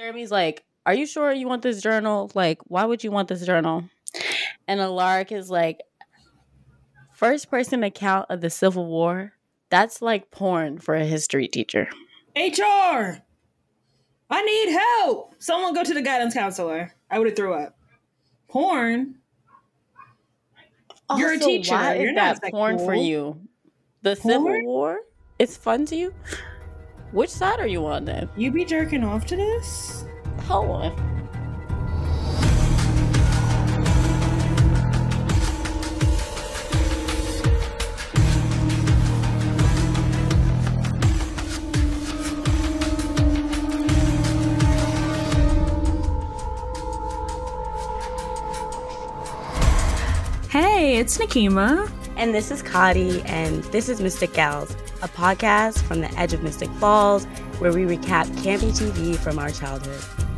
Jeremy's like, Are you sure you want this journal? Like, why would you want this journal? And Alaric is like, First person account of the Civil War. That's like porn for a history teacher. HR! I need help! Someone go to the guidance counselor. I would have threw up. Porn? You're a teacher. Why You're is not that porn for you? The Civil Porn? War? It's fun to you? Which side are you on then? You be jerking off to this? Hold on. Hey, it's Nakima. And this is Kadi, and this is Mystic Gals, a podcast from the edge of Mystic Falls where we recap campy TV from our childhood.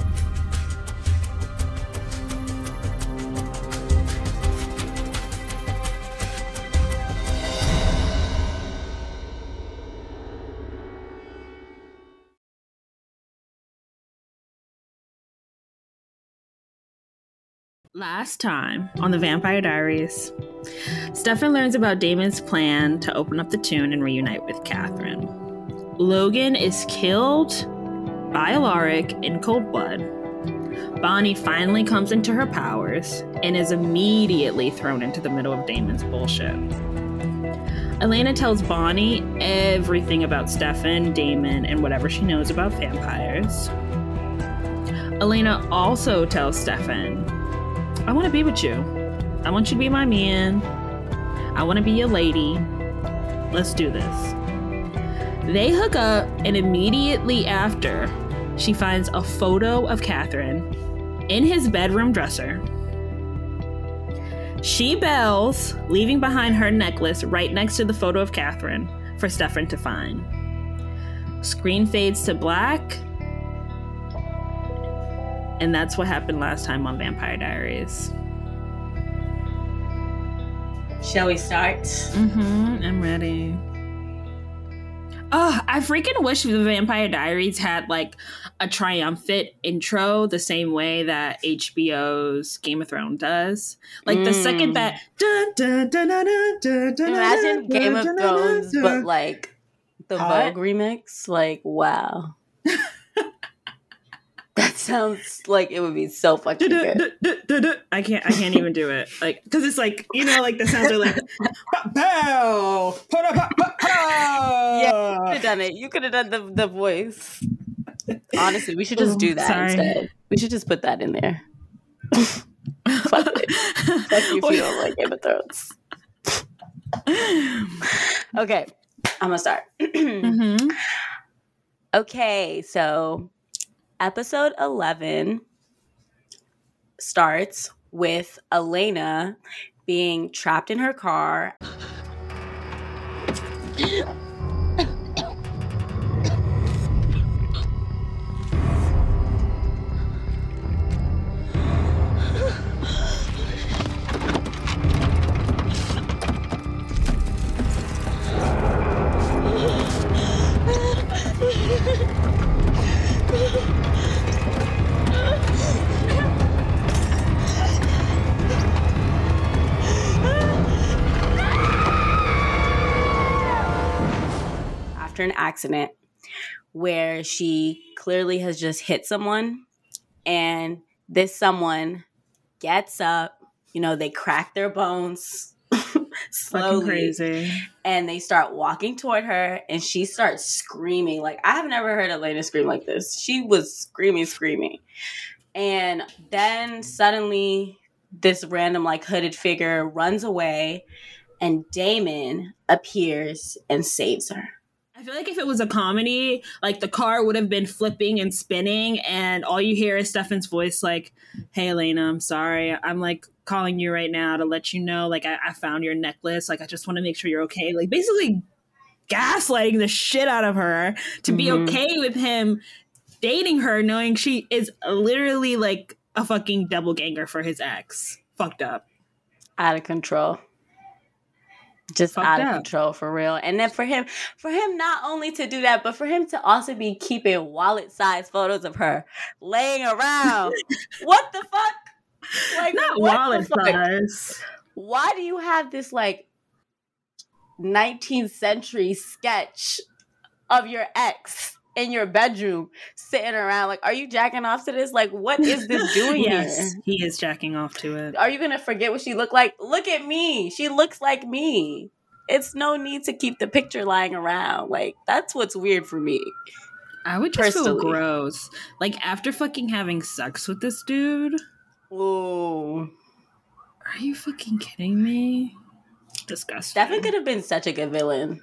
Last time on the Vampire Diaries, Stefan learns about Damon's plan to open up the tomb and reunite with Katherine. Logan is killed by Alaric in cold blood. Bonnie finally comes into her powers and is immediately thrown into the middle of Damon's bullshit. Elena tells Bonnie everything about Stefan, Damon, and whatever she knows about vampires. Elena also tells Stefan, I want to be with you. I want you to be my man. I want to be your lady. Let's do this. They hook up, and immediately after, she finds a photo of Katherine in his bedroom dresser. She bells, leaving behind her necklace right next to the photo of Katherine for Stefan to find. Screen fades to black, and that's what happened last time on Vampire Diaries. Shall we start? Mm-hmm. I'm ready. Oh, I freaking wish the Vampire Diaries had like a triumphant intro the same way that HBO's Game of Thrones does. Like the second Mm. that Imagine Game of Thrones, but like the Vogue remix. Like, wow. that sounds like it would be so fucking good. I can't. I can't even do it. Like, because it's like you know, like the sounds are like pow. Yeah, You could have done it. You could have done the, the voice. Honestly, we should just Oh, do that sorry. instead. We should just put that in there. Fuck it. Fuck you if you don't like Game of Thrones. Okay, I'm gonna start. Mhm. Okay, so episode 11 starts with Elena being trapped in her car. accident where she clearly has just hit someone and this someone gets up you know they crack their bones slowly crazy. and they start walking toward her and she starts screaming. Like i have never heard elena scream like this. She was screaming screaming. And then suddenly this random like hooded figure runs away and damon appears and saves her I feel like if it was a comedy, like the car would have been flipping and spinning, and all you hear is Stefan's voice, like, "Hey, Elena, I'm sorry. I'm like calling you right now to let you know, like, I, I found your necklace. Like, I just want to make sure you're okay. Like, basically gaslighting the shit out of her to be Mhm. okay with him dating her, knowing she is literally like a fucking doppelganger for his ex. Fucked up. out of control just Fucked out of up. control for real. And then for him, for him not only to do that, but for him to also be keeping wallet size photos of her laying around. what the fuck? Like Not wallet size. Why do you have this like 19th century sketch of your ex in your bedroom sitting around? Like, are you jacking off to this? Like, what is this doing yes, here? he is jacking off to it. Are you gonna forget what she looked like? Look at me. She looks like me. It's no need to keep the picture lying around. Like that's what's weird for me. I would just feel Personally. gross. Like after fucking having sex with this dude. oh Are you fucking kidding me? Disgusting. Stefan could have been such a good villain.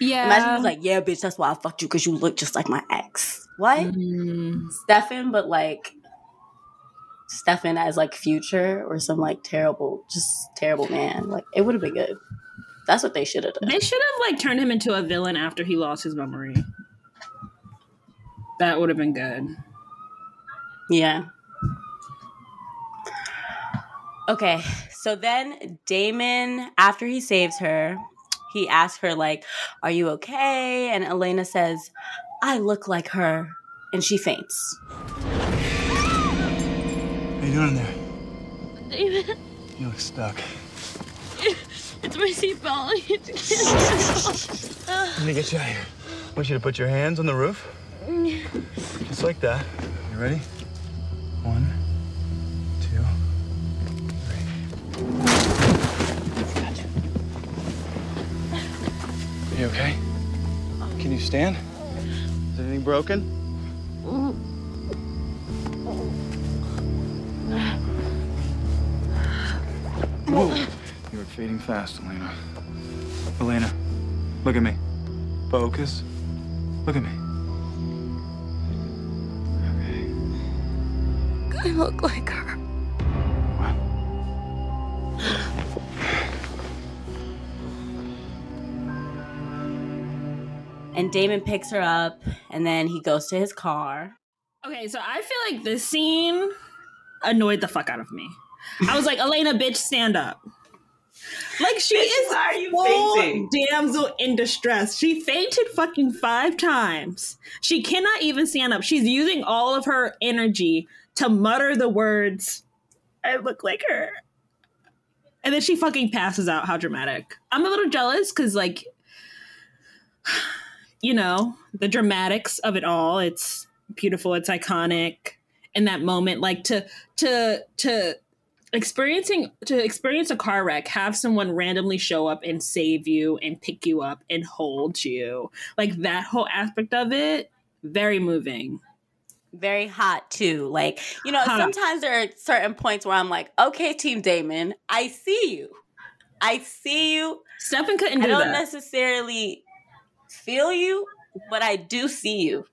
Yeah. Imagine he was like, yeah, bitch, that's why I fucked you because you look just like my ex. What? Mm, Stefan, but like Stefan as like future or some like terrible, just terrible man. Like it would have been good. That's what they should have done. they should have like turned him into a villain after he lost his memory. That would have been good. Yeah. Okay, so then Damon, after he saves her, he asks her, like, Are you okay? And Elena says, I look like her. And she faints. How you doing in there? David, You look stuck. it's my seatbelt. Let me get you out of here. I want you to put your hands on the roof. Just like that. You ready? You okay? Can you stand? Is anything broken? Whoa. You're fading fast, Elena. Elena, look at me. Focus. Look at me. Okay. I look like her. And Damon picks her up and then he goes to his car. Okay, so I feel like this scene annoyed the fuck out of me. I was like, Elena, bitch, stand up. Like she is why are you full fainting? damsel in distress. She fainted fucking five times. She cannot even stand up. She's using all of her energy to mutter the words, I look like her. And then she fucking passes out. How dramatic. I'm a little jealous because, like, you know, the dramatics of it all. It's beautiful, it's iconic. In that moment, like to to to experiencing to experience a car wreck have someone randomly show up and save you and pick you up and hold you like that whole aspect of it very moving Very hot too. Like, you know, Hot. sometimes there are certain points where I'm like, okay, Team Damon, I see you. I see you. stefan couldn't do I do don't that necessarily feel you, but I do see you.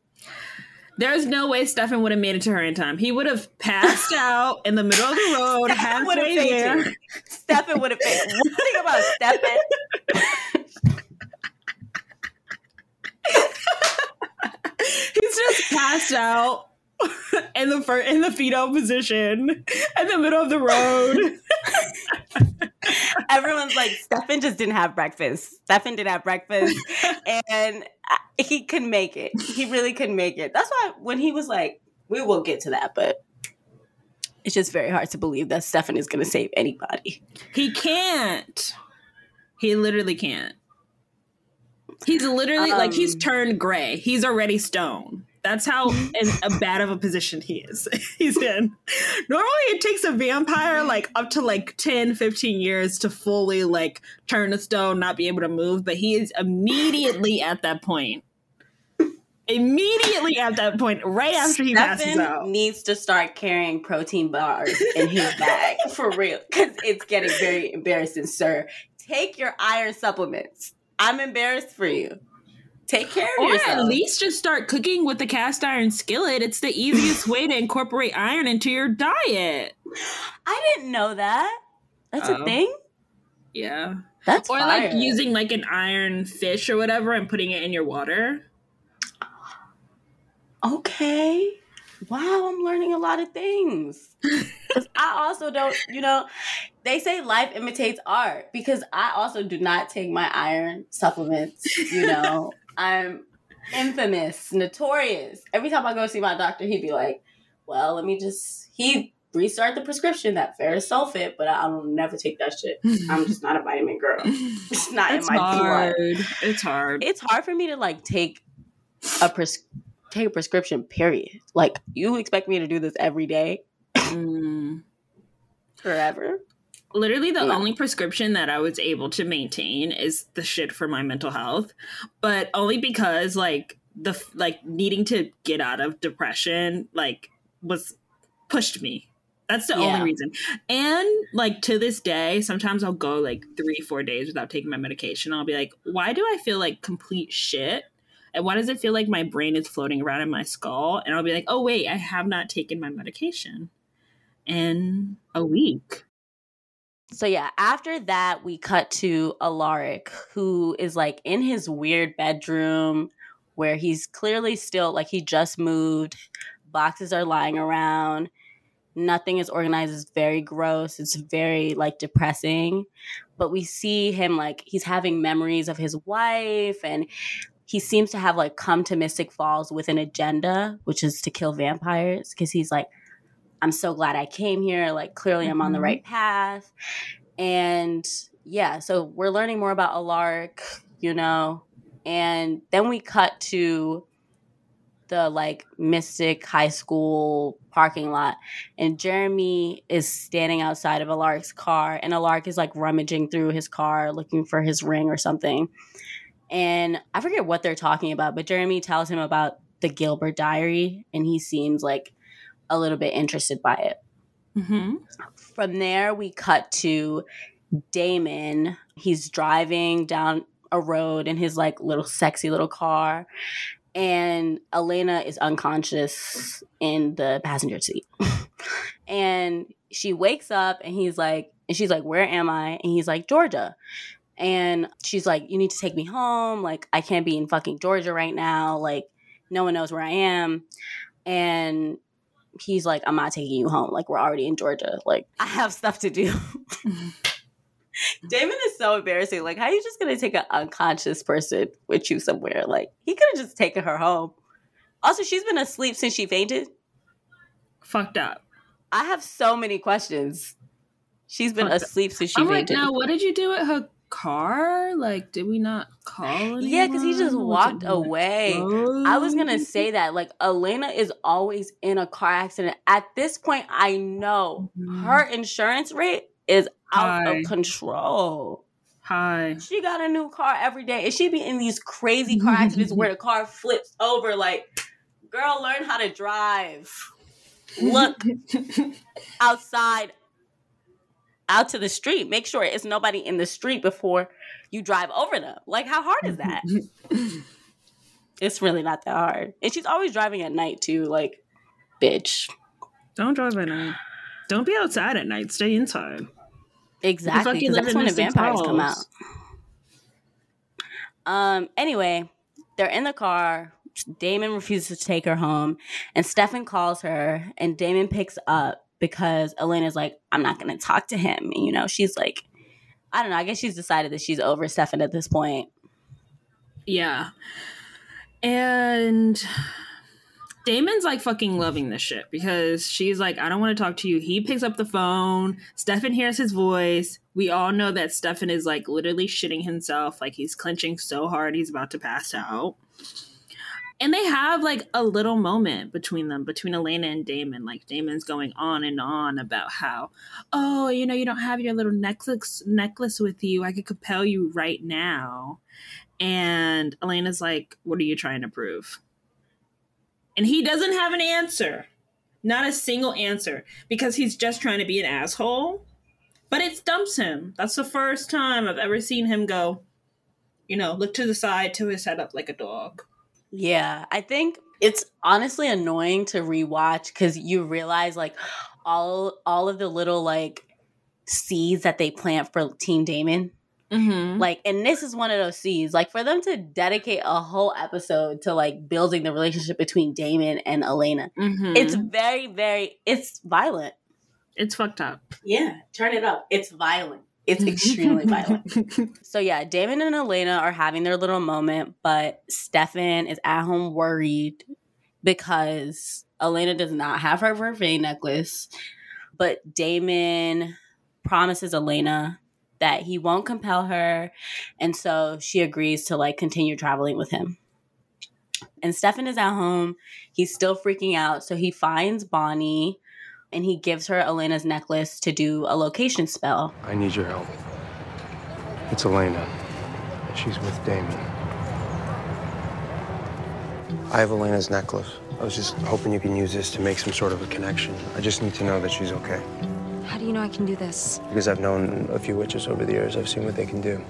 there's no way stefan would have made it to her in time he would have passed out in the middle of the road Stefan would have halfway there fainted. Stefan would have fainted. One thing about Stefan, he's just passed out in the fir- in the fetal position in the middle of the road everyone's like, Stefan just didn't have breakfast. Stefan didn't have breakfast. And I- he couldn't make it. He really couldn't make it. That's why when he was like, we will get to that, but it's just very hard to believe that Stefan is going to save anybody. He can't. He literally can't. He's literally like he's Um, turned gray. He's already stone. That's how in a bad of a position he is. he's in. Normally it takes a vampire like up to like 10, 15 years to fully like turn to stone, not be able to move, but he is immediately at that point. Immediately at that point, right after he passes out. needs to start carrying protein bars in his bag for real because it's getting very embarrassing, sir. Take your iron supplements. I'm embarrassed for you. Take care of Or yourself. at least just start cooking with the cast iron skillet. It's the easiest way to incorporate iron into your diet. I didn't know that. That's Oh. a thing. Yeah. That's Or fire. like using like an iron fish or whatever and putting it in your water. Okay. Wow, I'm learning a lot of things. I also don't, you know, they say life imitates art because I also do not take my iron supplements. You know, I'm infamous, notorious. Every time I go see my doctor, he'd be like, "Well, let me just he restart the prescription that ferrous sulfate, but I will never take that shit. I'm just not a vitamin girl. It's not it's in my hard. blood. It's hard. It's hard for me to like take a pres- take a prescription. Period. Like you expect me to do this every day Mm. forever? Literally, the No. only prescription that I was able to maintain is the shit for my mental health, but only because like the like needing to get out of depression like was pushed me. That's the Yeah. only reason. And like to this day, sometimes I'll go like three, four days without taking my medication. I'll be like, why do I feel like complete shit? And why does it feel like my brain is floating around in my skull? And I'll be like, oh wait, I have not taken my medication in a week. So yeah, after that we cut to Alaric, who is like in his weird bedroom where he's clearly still like he just moved. Boxes are lying around. Nothing is organized. It's very gross. It's very like depressing. But we see him like he's having memories of his wife and he seems to have like come to Mystic Falls with an agenda, which is to kill vampires because he's like I'm so glad I came here. Like, clearly, I'm on the Mhm. right path. And yeah, so we're learning more about Alaric, you know, and then we cut to the like Mystic High School parking lot, and Jeremy is standing outside of Alaric's car, and Alaric is like rummaging through his car looking for his ring or something. And I forget what they're talking about, but Jeremy tells him about the Gilbert Diary, and he seems like a little bit interested by it. Mm-hmm. From there, we cut to Damon. He's driving down a road in his like little sexy little car, and Elena is unconscious in the passenger seat. and she wakes up, and he's like, and she's like, "Where am I?" And he's like, "Georgia." And she's like, "You need to take me home. Like, I can't be in fucking Georgia right now. Like, no one knows where I am." And he's like, I'm not taking you home. Like, we're already in Georgia. Like, I have stuff to do. Damon is so embarrassing. Like, how are you just gonna take an unconscious person with you somewhere? Like, he could have just taken her home. Also, she's been asleep since she fainted. Fucked up. I have so many questions. She's been Fucked up. asleep since she I'm like, fainted. now what did you do at her car? Like, did we not call anyone? yeah, because he just walked away. I was gonna say that. Like, Elena is always in a car accident. At this point, I know Mhm. her insurance rate is out High. of control. Hi. She got a new car every day, and she be in these crazy car accidents where the car flips over. Like, girl, learn how to drive. Look outside, out to the street. Make sure it's nobody in the street before you drive over them. Like, how hard is that? It's really not that hard. And she's always driving at night too. Like, bitch. Don't drive at night. Don't be outside at night. Stay inside. Exactly, you because that's when the vampires come out. Um. Anyway, they're in the car. Damon refuses to take her home, and Stefan calls her, and Damon picks up because Elena's like, "I'm not going to talk to him." You know, she's like, I don't know. I guess she's decided that she's over Stefan at this point. Yeah. And Damon's like fucking loving this shit because she's like, I don't want to talk to you. He picks up the phone. Stefan hears his voice. We all know that Stefan is like literally shitting himself. Like he's clenching so hard he's about to pass out. And they have like a little moment between them, between Elena and Damon. Like Damon's going on and on about how, oh, you know, you don't have your little necklace necklace with you. I could compel you right now. And Elena's like, What are you trying to prove? And he doesn't have an answer. Not a single answer. Because he's just trying to be an asshole. But it stumps him. That's the first time I've ever seen him go, you know, look to the side to his head up like a dog. Yeah, I think it's honestly annoying to rewatch because you realize like all all of the little like seeds that they plant for Team Damon. Mm-hmm. Like, and this is one of those seeds. Like, for them to dedicate a whole episode to like building the relationship between Damon and Elena, mm-hmm. it's very, very, it's violent. It's fucked up. Yeah, turn it up. It's violent. It's extremely violent. So yeah, Damon and Elena are having their little moment, but Stefan is at home worried because Elena does not have her vervain necklace, but Damon promises Elena that he won't compel her, and so she agrees to like continue traveling with him. And Stefan is at home. He's still freaking out, so he finds Bonnie and he gives her Elena's necklace to do a location spell. I need your help. It's Elena. She's with Damon. I have Elena's necklace. I was just hoping you can use this to make some sort of a connection. I just need to know that she's okay. How do you know I can do this? Because I've known a few witches over the years. I've seen what they can do.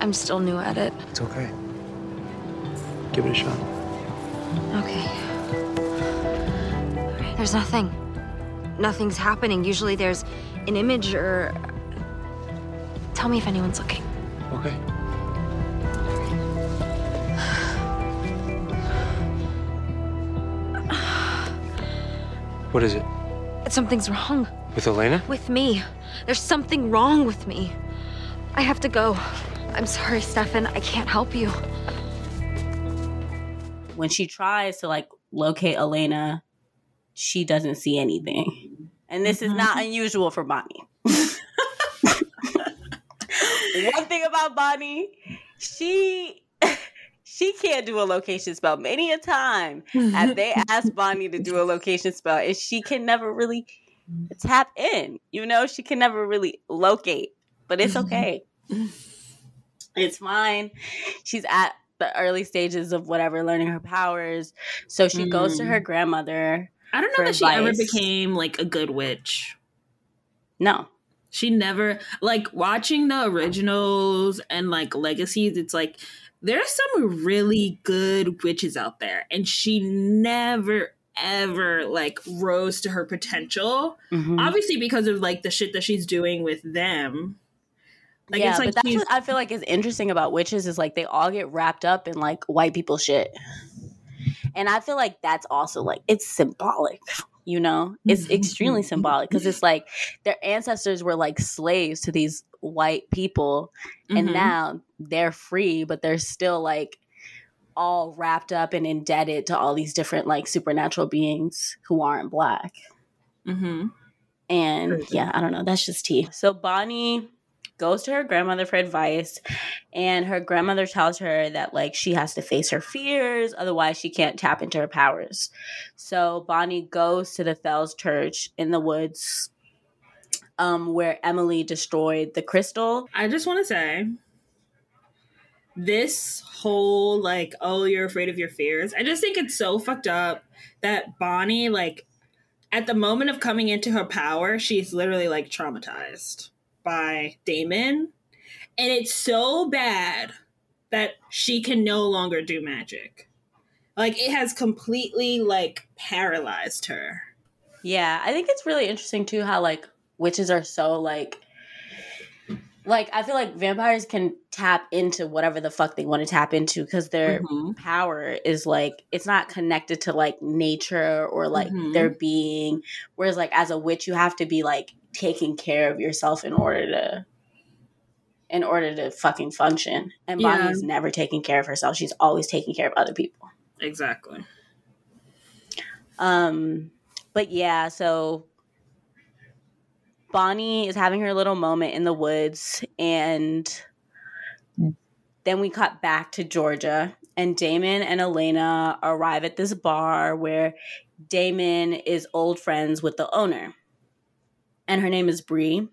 I'm still new at it. It's okay. Give it a shot. Okay. There's nothing. Nothing's happening. Usually there's an image or. Tell me if anyone's looking. Okay. What is it? Something's wrong With Elena? with me. There's something wrong with me. I have to go. I'm sorry, Stefan. I can't help you. When she tries to like locate Elena, she doesn't see anything. And this is not mm-hmm. unusual for Bonnie. One thing about Bonnie, she she can't do a location spell. Many a time have they asked Bonnie to do a location spell, and she can never really tap in. You know, she can never really locate. But it's mm-hmm. okay. it's fine. She's at the early stages of whatever, learning her powers. So she goes to her mm. grandmother. I don't know that she ever became like a good witch. No, She never like watching the originals and like legacies. It's like there's some really good witches out there, and she never ever like rose to her potential. Mhm. Obviously, because of like the shit that she's doing with them. Like yeah, it's like but that's what I feel like is interesting about witches is like they all get wrapped up in like white people shit, and I feel like that's also like it's symbolic. You know, it's extremely symbolic because it's like their ancestors were like slaves to these white people, and Mhm. now they're free, but they're still like all wrapped up and indebted to all these different like supernatural beings who aren't black. Mm-hmm. And Crazy. yeah, I don't know. That's just tea. So Bonnie goes to her grandmother for advice, and her grandmother tells her that like she has to face her fears, otherwise she can't tap into her powers. So Bonnie goes to the Fells Church in the woods, um, where Emily destroyed the crystal. I just want to say this whole like oh you're afraid of your fears. I just think it's so fucked up that Bonnie like at the moment of coming into her power, she's literally like traumatized by Damon. And it's so bad that she can no longer do magic. Like it has completely like paralyzed her. Yeah, I think it's really interesting too how like witches are so like like I feel like vampires can tap into whatever the fuck they want to tap into because their Mhm. power is like it's not connected to like nature or like Mhm. their being. Whereas like as a witch you have to be like taking care of yourself in order to in order to fucking function. And Yeah. Bonnie's never taking care of herself. She's always taking care of other people. Exactly. Um, but yeah, so Bonnie is having her little moment in the woods, and then we cut back to Georgia, and Damon and Elena arrive at this bar where Damon is old friends with the owner, and her name is Bree.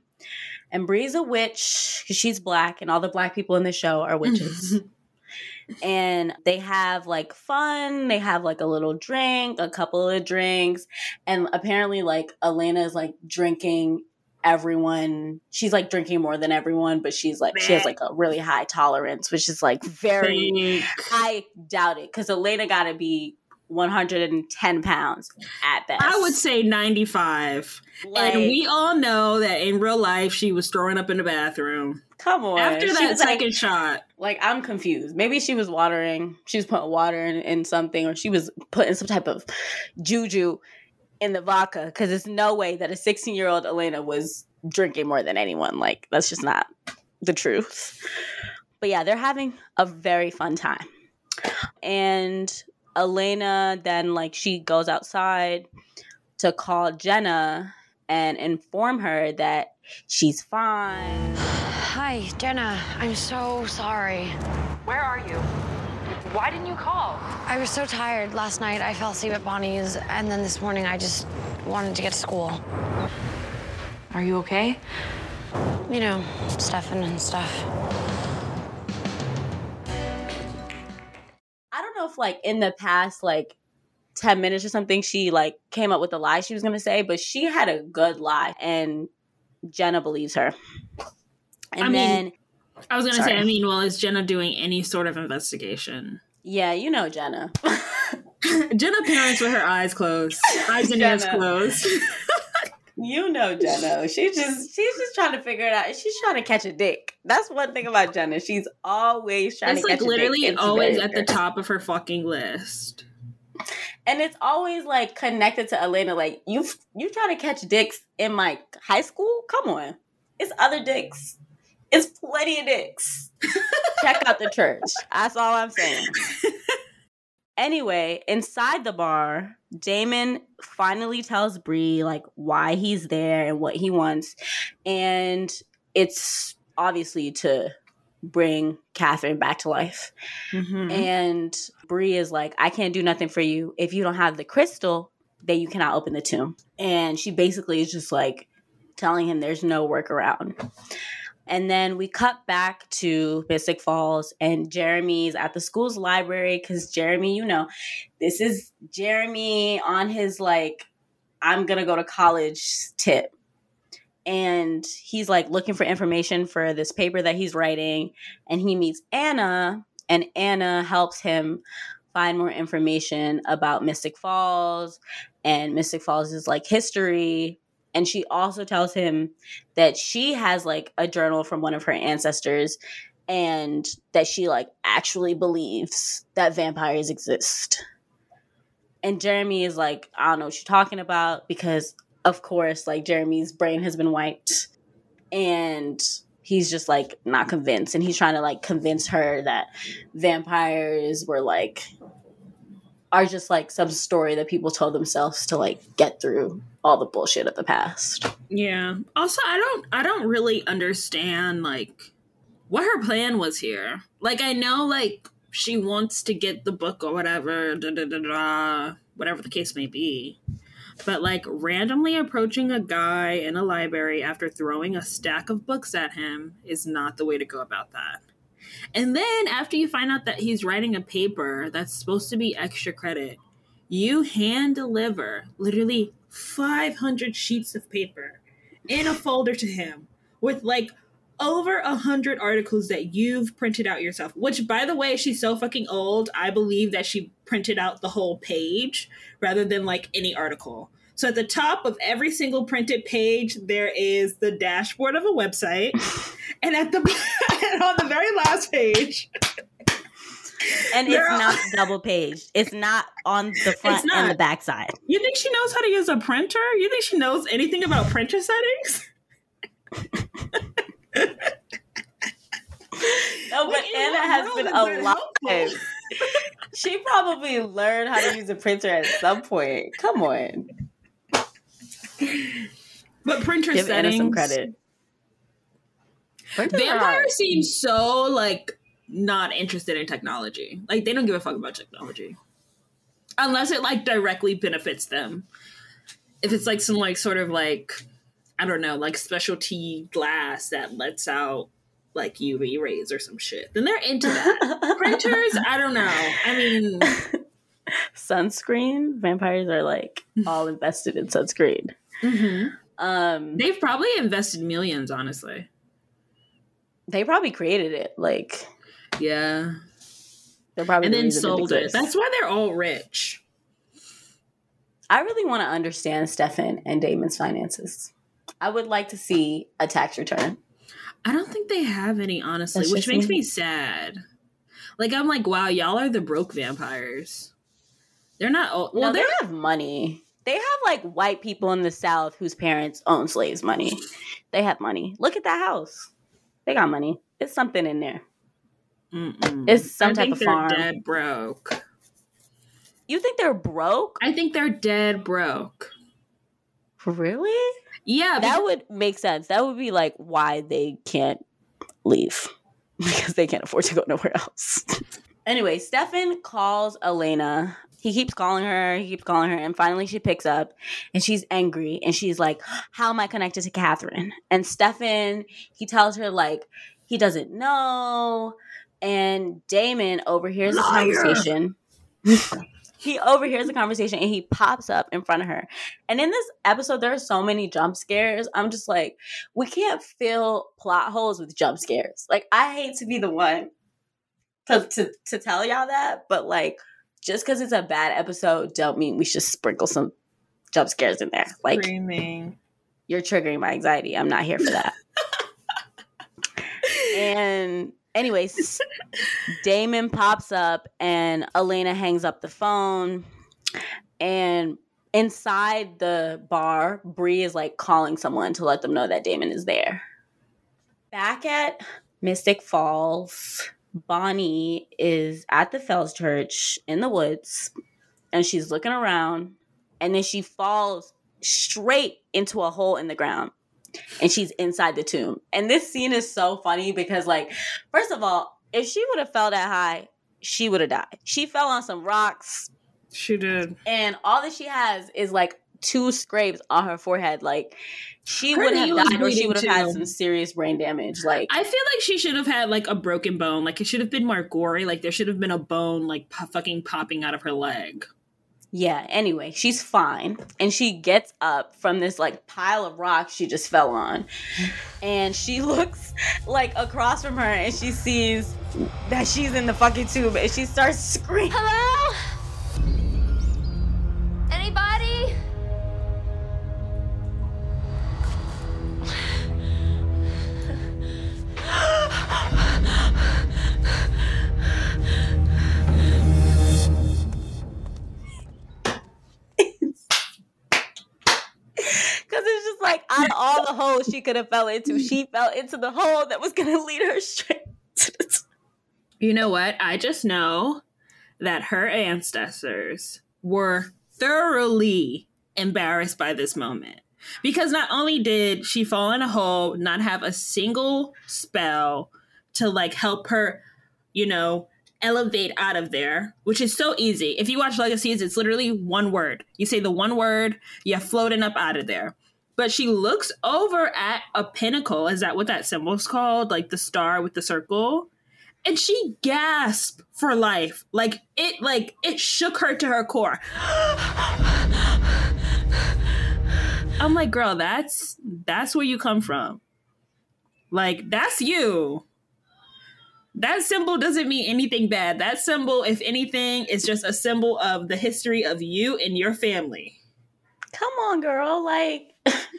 And Bree's a witch because she's black, and all the black people in the show are witches and they have like fun. They have like a little drink, a couple of drinks, and apparently like Elena is like drinking everyone. She's like drinking more than everyone, but she's like she has like a really high tolerance, which is like very. I doubt it because Elena got to be 110 pounds at best. I would say 95. like, and we all know that in real life she was throwing up in the bathroom. come on. After that was, like- second shot. Like I'm confused. Maybe she was watering. She was putting water in, in something, or she was putting some type of juju in the vodka because there's no way that a 16 year old Elena was drinking more than anyone. Like, that's just not the truth. But yeah, they're having a very fun time. And Elena then, like, she goes outside to call Jenna and inform her that she's fine. Hi, Jenna. I'm so sorry. Where are you? Why didn't you call? I was so tired last night. I fell asleep at Bonnie's, and then this morning I just wanted to get to school. Are you okay? You know, Stefan and stuff. I don't know if, like, in the past, like, 10 minutes or something, she, like, came up with a lie she was going to say, but she had a good lie, and Jenna believes her. And I mean, I was gonna say, I mean, well, is Jenna doing any sort of investigation? yeah, you know Jenna. Jenna parents with her eyes closed, eyes and ears closed. You know Jenna. She just she's just trying to figure it out. She's trying to catch a dick. That's one thing about Jenna. She's always trying to like catch a literally dick. It's always at the top of her fucking list. And it's always like connected to Elena. Like you you trying to catch dicks in my high school? Come on. It's other dicks. It's plenty of dicks. Check out the church. That's all I'm saying. Anyway, inside the bar, Damon finally tells Bree like why he's there and what he wants, and it's obviously to bring Katherine back to life. Mhm. And Bree is like, I can't do nothing for you if you don't have the crystal. Then you cannot open the tomb. And she basically is just like telling him there's no workaround. And then we cut back to Mystic Falls, and Jeremy's at the school's library because Jeremy, you know, this is Jeremy on his like, I'm gonna go to college tip. And he's like looking for information for this paper that he's writing, and he meets Anna, and Anna helps him find more information about Mystic Falls and Mystic Falls is like history. And she also tells him that she has like a journal from one of her ancestors and that she like actually believes that vampires exist. And Jeremy is like, I don't know what you're talking about because, of course, like Jeremy's brain has been wiped and he's just like not convinced. And he's trying to like convince her that vampires were like, are just like some story that people told themselves to like get through all the bullshit of the past. Yeah. Also, I don't I don't really understand like what her plan was here. Like I know like she wants to get the book or whatever, da, da, da, da, whatever the case may be. But like randomly approaching a guy in a library after throwing a stack of books at him is not the way to go about that. And then after you find out that he's writing a paper that's supposed to be extra credit, you hand deliver literally 500 sheets of paper in a folder to him with like over a hundred articles that you've printed out yourself. Which, by the way, she's so fucking old. I believe that she printed out the whole page rather than like any article. So at the top of every single printed page, there is the dashboard of a website, and at the and on the very last page, And it's not double paged. It's not on the front and the back side. you think she knows how to use a printer? You think she knows anything about printer settings? No, but Anna has been that alive. she probably learned how to use a printer at some point. Come on. But printer Give Anna settings. some credit. Vampire are hard. Vampires seem so like not interested in technology. Like they don't give a fuck about technology. Unless it like directly benefits them. If it's like some like sort of like I don't know, like specialty glass that lets out like UV rays or some shit, then they're into that. Printers, I don't know. I mean, sunscreen. Vampires are like all invested in sunscreen. Um, they've probably invested millions, honestly. they probably created it. Like Yeah. they're probably And the then reason sold it. exists. That's why they're all rich. I really want to understand Stefan and Damon's finances. I would like to see a tax return. I don't think they have any, honestly, That's which makes me. me sad. Like I'm like, wow, y'all are the broke vampires. They're not. Oh, Well, no, they have money. They have like white people in the South whose parents own slaves money. They have money. Look at that house. They got money. It's something in there. Mm-mm. It's some I type think of they're farm. dead broke. You think they're broke? I think they're dead broke. Really? Yeah, That would make sense. That would be like why they can't leave because they can't afford to go nowhere else. anyway, Stefan calls Elena. He keeps calling her, he keeps calling her, and finally she picks up and she's angry and she's like, How am I connected to Katherine? And Stefan, he tells her, like, he doesn't know. And Damon overhears the conversation. he overhears the conversation and he pops up in front of her. And in this episode, there are so many jump scares. I'm just like, we can't fill plot holes with jump scares. Like, I hate to be the one to to, to tell y'all that, but like, just because it's a bad episode, don't mean we should sprinkle some jump scares in there. Like, screaming. you're triggering my anxiety. I'm not here for that. and anyways, Damon pops up and Elena hangs up the phone. And inside the bar, Bree is like calling someone to let them know that Damon is there. Back at Mystic Falls, Bonnie is at the Fells Church in the woods and she's looking around and then she falls straight into a hole in the ground and she's inside the tomb. And this scene is so funny because, like, first of all, if she would have fell that high, she would have died. She fell on some rocks, She did. and all that she has is like two scrapes on her forehead. Like, she Her would have died, or she would have had some serious brain damage. Like, I feel like she should have had like a broken bone. Like it should have been more gory. Like there should have been a bone like po- fucking popping out of her leg. Yeah, anyway, she's fine. And she gets up from this like pile of rocks she just fell on. And she looks like across from her and she sees that she's in the fucking tube and she starts screaming. Hello? Anybody? Because it's just like out of all the holes she could have fell into, she fell into the hole that was gonna lead her straight to. You know what? I just know that her ancestors were thoroughly embarrassed by this moment. Because not only did she fall in a hole, not have a single spell to like help her, you know, elevate out of there, which is so easy. If you watch Legacies, it's literally one word. You say the one word, you're floating up out of there. But she looks over at a pinnacle. Is that what that symbol's called? Like the star with the circle? and she gasped for life like it like it shook her to her core i'm like girl that's that's where you come from like that's you that symbol doesn't mean anything bad that symbol if anything is just a symbol of the history of you and your family Come on, girl. Like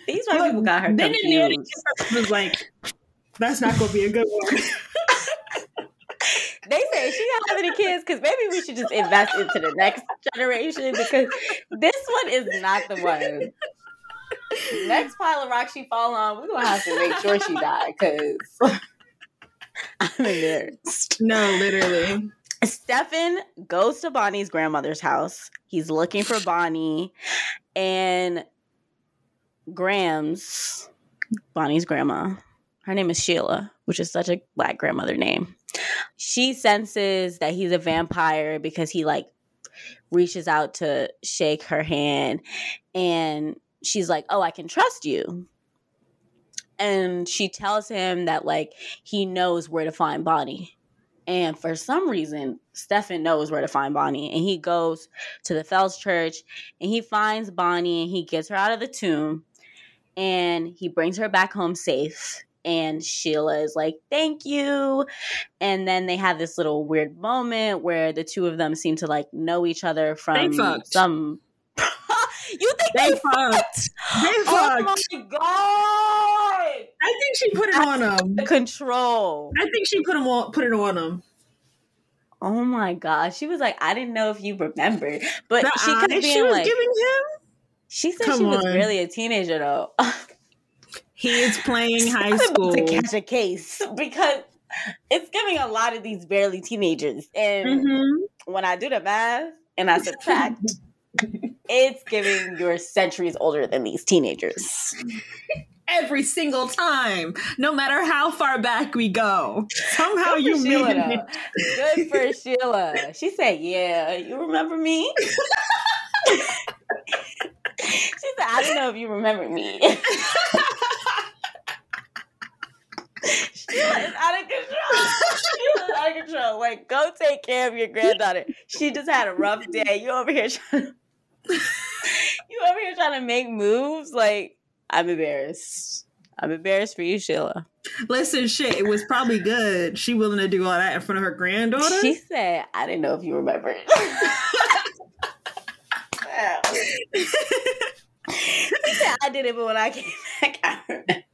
these white people got her then in the end, confused. was like that's not gonna be a good one They say she don't have any kids because maybe we should just invest into the next generation because this one is not the one. Next pile of rocks she fall on, we're gonna have to make sure she die because I'm embarrassed. no literally Stefan goes to Bonnie's grandmother's house. He's looking for Bonnie, and Grams Bonnie's grandma. Her name is Sheila, which is such a black grandmother name. She senses that he's a vampire because he like reaches out to shake her hand, and she's like, "Oh, I can trust you." And she tells him that like he knows where to find Bonnie. And for some reason, Stefan knows where to find Bonnie. And he goes to the Fells Church and he finds Bonnie and he gets her out of the tomb and he brings her back home safe. And Sheila is like, thank you. And then they have this little weird moment where the two of them seem to like know each other from some. you think They they, fucked. fucked? They Oh fucked. my god! I think she put it on him. Control. I think she put him on, put it on him. Oh my gosh. She was like, I didn't know if you remembered. But The she eye kept she was like, giving him. She said Come she was on. barely a teenager though. He is playing high school. to catch a case because it's giving a lot of these barely teenagers. And Mhm. when I do the math and I subtract, it's giving you're centuries older than these teenagers. Every single time, no matter how far back we go, somehow you Sheila, made it. Good for Sheila. She said, "Yeah, you remember me." she said, "I don't know if you remember me." Sheila is out of control. Sheila is out of control. Like, go take care of your granddaughter. She just had a rough day. You over here trying. you over here trying to make moves. Like, I'm embarrassed. I'm embarrassed for you, Sheila. Listen, shit, it was probably good. She willing to do all that in front of her granddaughter. She said, I didn't know if you remember it. she said, I did it, but when I came back, I remember.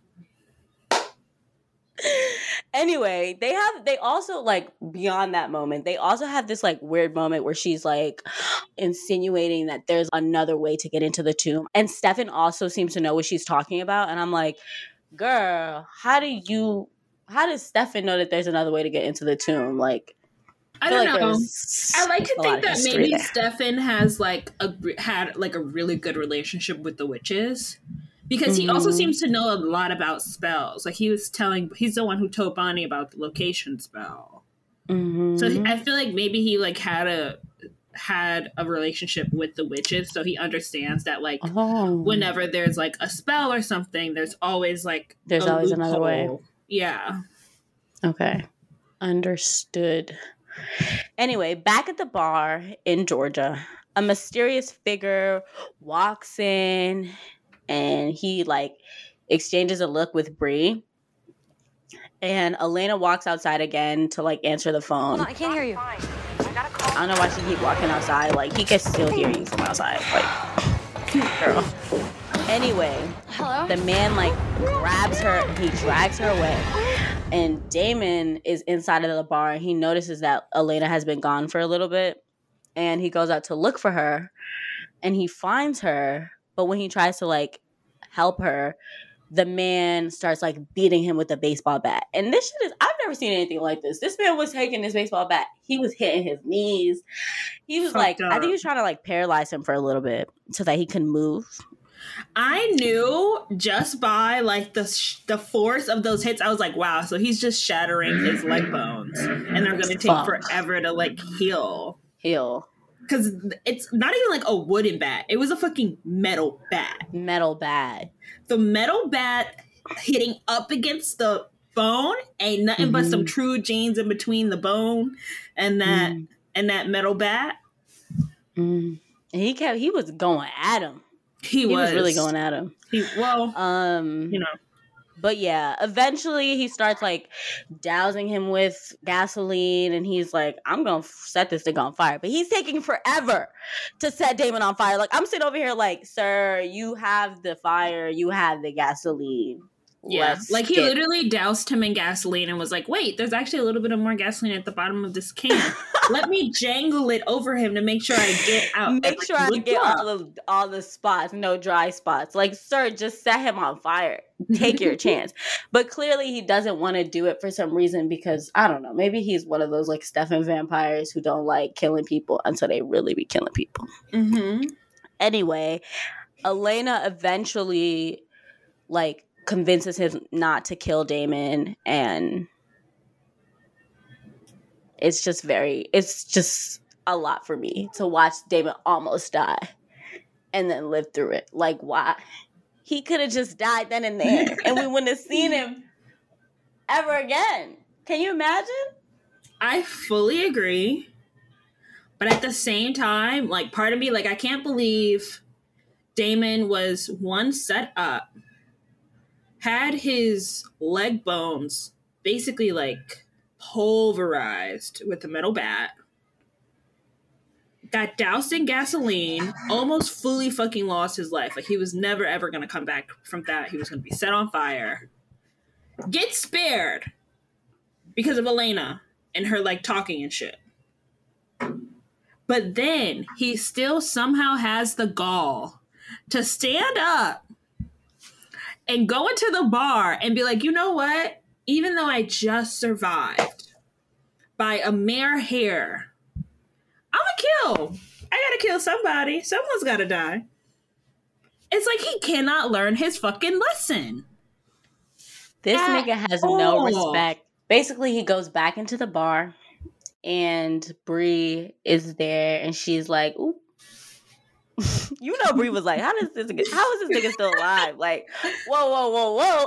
Anyway, they have they also like beyond that moment, they also have this like weird moment where she's like insinuating that there's another way to get into the tomb. And Stefan also seems to know what she's talking about. And I'm like, girl, how do you how does Stefan know that there's another way to get into the tomb? Like I feel don't like know. I like to think that maybe there. Stefan has like a had like a really good relationship with the witches because he also Mhm. seems to know a lot about spells. Like he was telling, he's the one who told Bonnie about the location spell. Mhm. So I feel like maybe he like had a had a relationship with the witches, so he understands that like Oh. whenever there's like a spell or something, there's always like There's always another way. Yeah. Okay. Understood. Anyway, back at the bar in Georgia, a mysterious figure walks in and he like exchanges a look with Bree. And Elena walks outside again to like answer the phone. On, I can't hear you. I got a call. I don't know why she keep walking outside. Like he can still hear you from outside. Like, girl. Anyway, Hello? the man like grabs her he drags her away and damon is inside of the bar and he notices that elena has been gone for a little bit and he goes out to look for her and he finds her but when he tries to like help her the man starts like beating him with a baseball bat and this shit is i've never seen anything like this this man was taking this baseball bat he was hitting his knees he was Fucked like i think he was trying to like paralyze him for a little bit so that he couldn't move I knew just by like the sh- the force of those hits, I was like, wow. So he's just shattering his leg bones, and they're gonna take Fuck. forever to like heal. heal Because it's not even like a wooden bat; it was a fucking metal bat. metal bat The metal bat hitting up against the bone ain't nothing but some true genes in between the bone and that Mm. and that metal bat. Mm. And he kept he was going at him. He, He was, was, really going at him. He well, Um you know. But yeah, eventually he starts like dousing him with gasoline and he's like, I'm gonna f- set this thing on fire. But he's taking forever to set Damon on fire. Like I'm sitting over here like, sir, you have the fire, you have the gasoline. Yeah, Let's like he get- literally doused him in gasoline and was like, "Wait, there's actually a little bit of more gasoline at the bottom of this can. Let me jangle it over him to make sure I get out. Make sure I get drop." all the all the spots, no dry spots. Like, sir, just set him on fire. Take your chance. But clearly, he doesn't want to do it for some reason because I don't know. Maybe he's one of those like Stefan vampires who don't like killing people until they really be killing people. Mhm. Anyway, Elena eventually like convinces him not to kill Damon, and it's just very. It's just a lot for me to watch Damon almost die and then live through it. Like, why? He could have just died then and there, and we wouldn't have seen him ever again. Can you imagine? I fully agree, but at the same time, like part of me, like I can't believe Damon was one set up, had his leg bones basically like pulverized with a metal bat, got doused in gasoline, almost fully fucking lost his life. Like he was never ever gonna come back from that. He was gonna be set on fire. Get spared because of Elena and her like talking and shit. But then he still somehow has the gall to stand up and go into the bar and be like, you know what? Even though I just survived by a mere hair, I'm gonna kill. I gotta kill somebody. Someone's gotta die. It's like he cannot learn his fucking lesson. This At nigga has no respect. Basically, he goes back into the bar, and Bree is there, and she's like, "Ooh." you know, Bree was like, "How does this? Nigga, how is this nigga still alive? Like, whoa, whoa, whoa, whoa!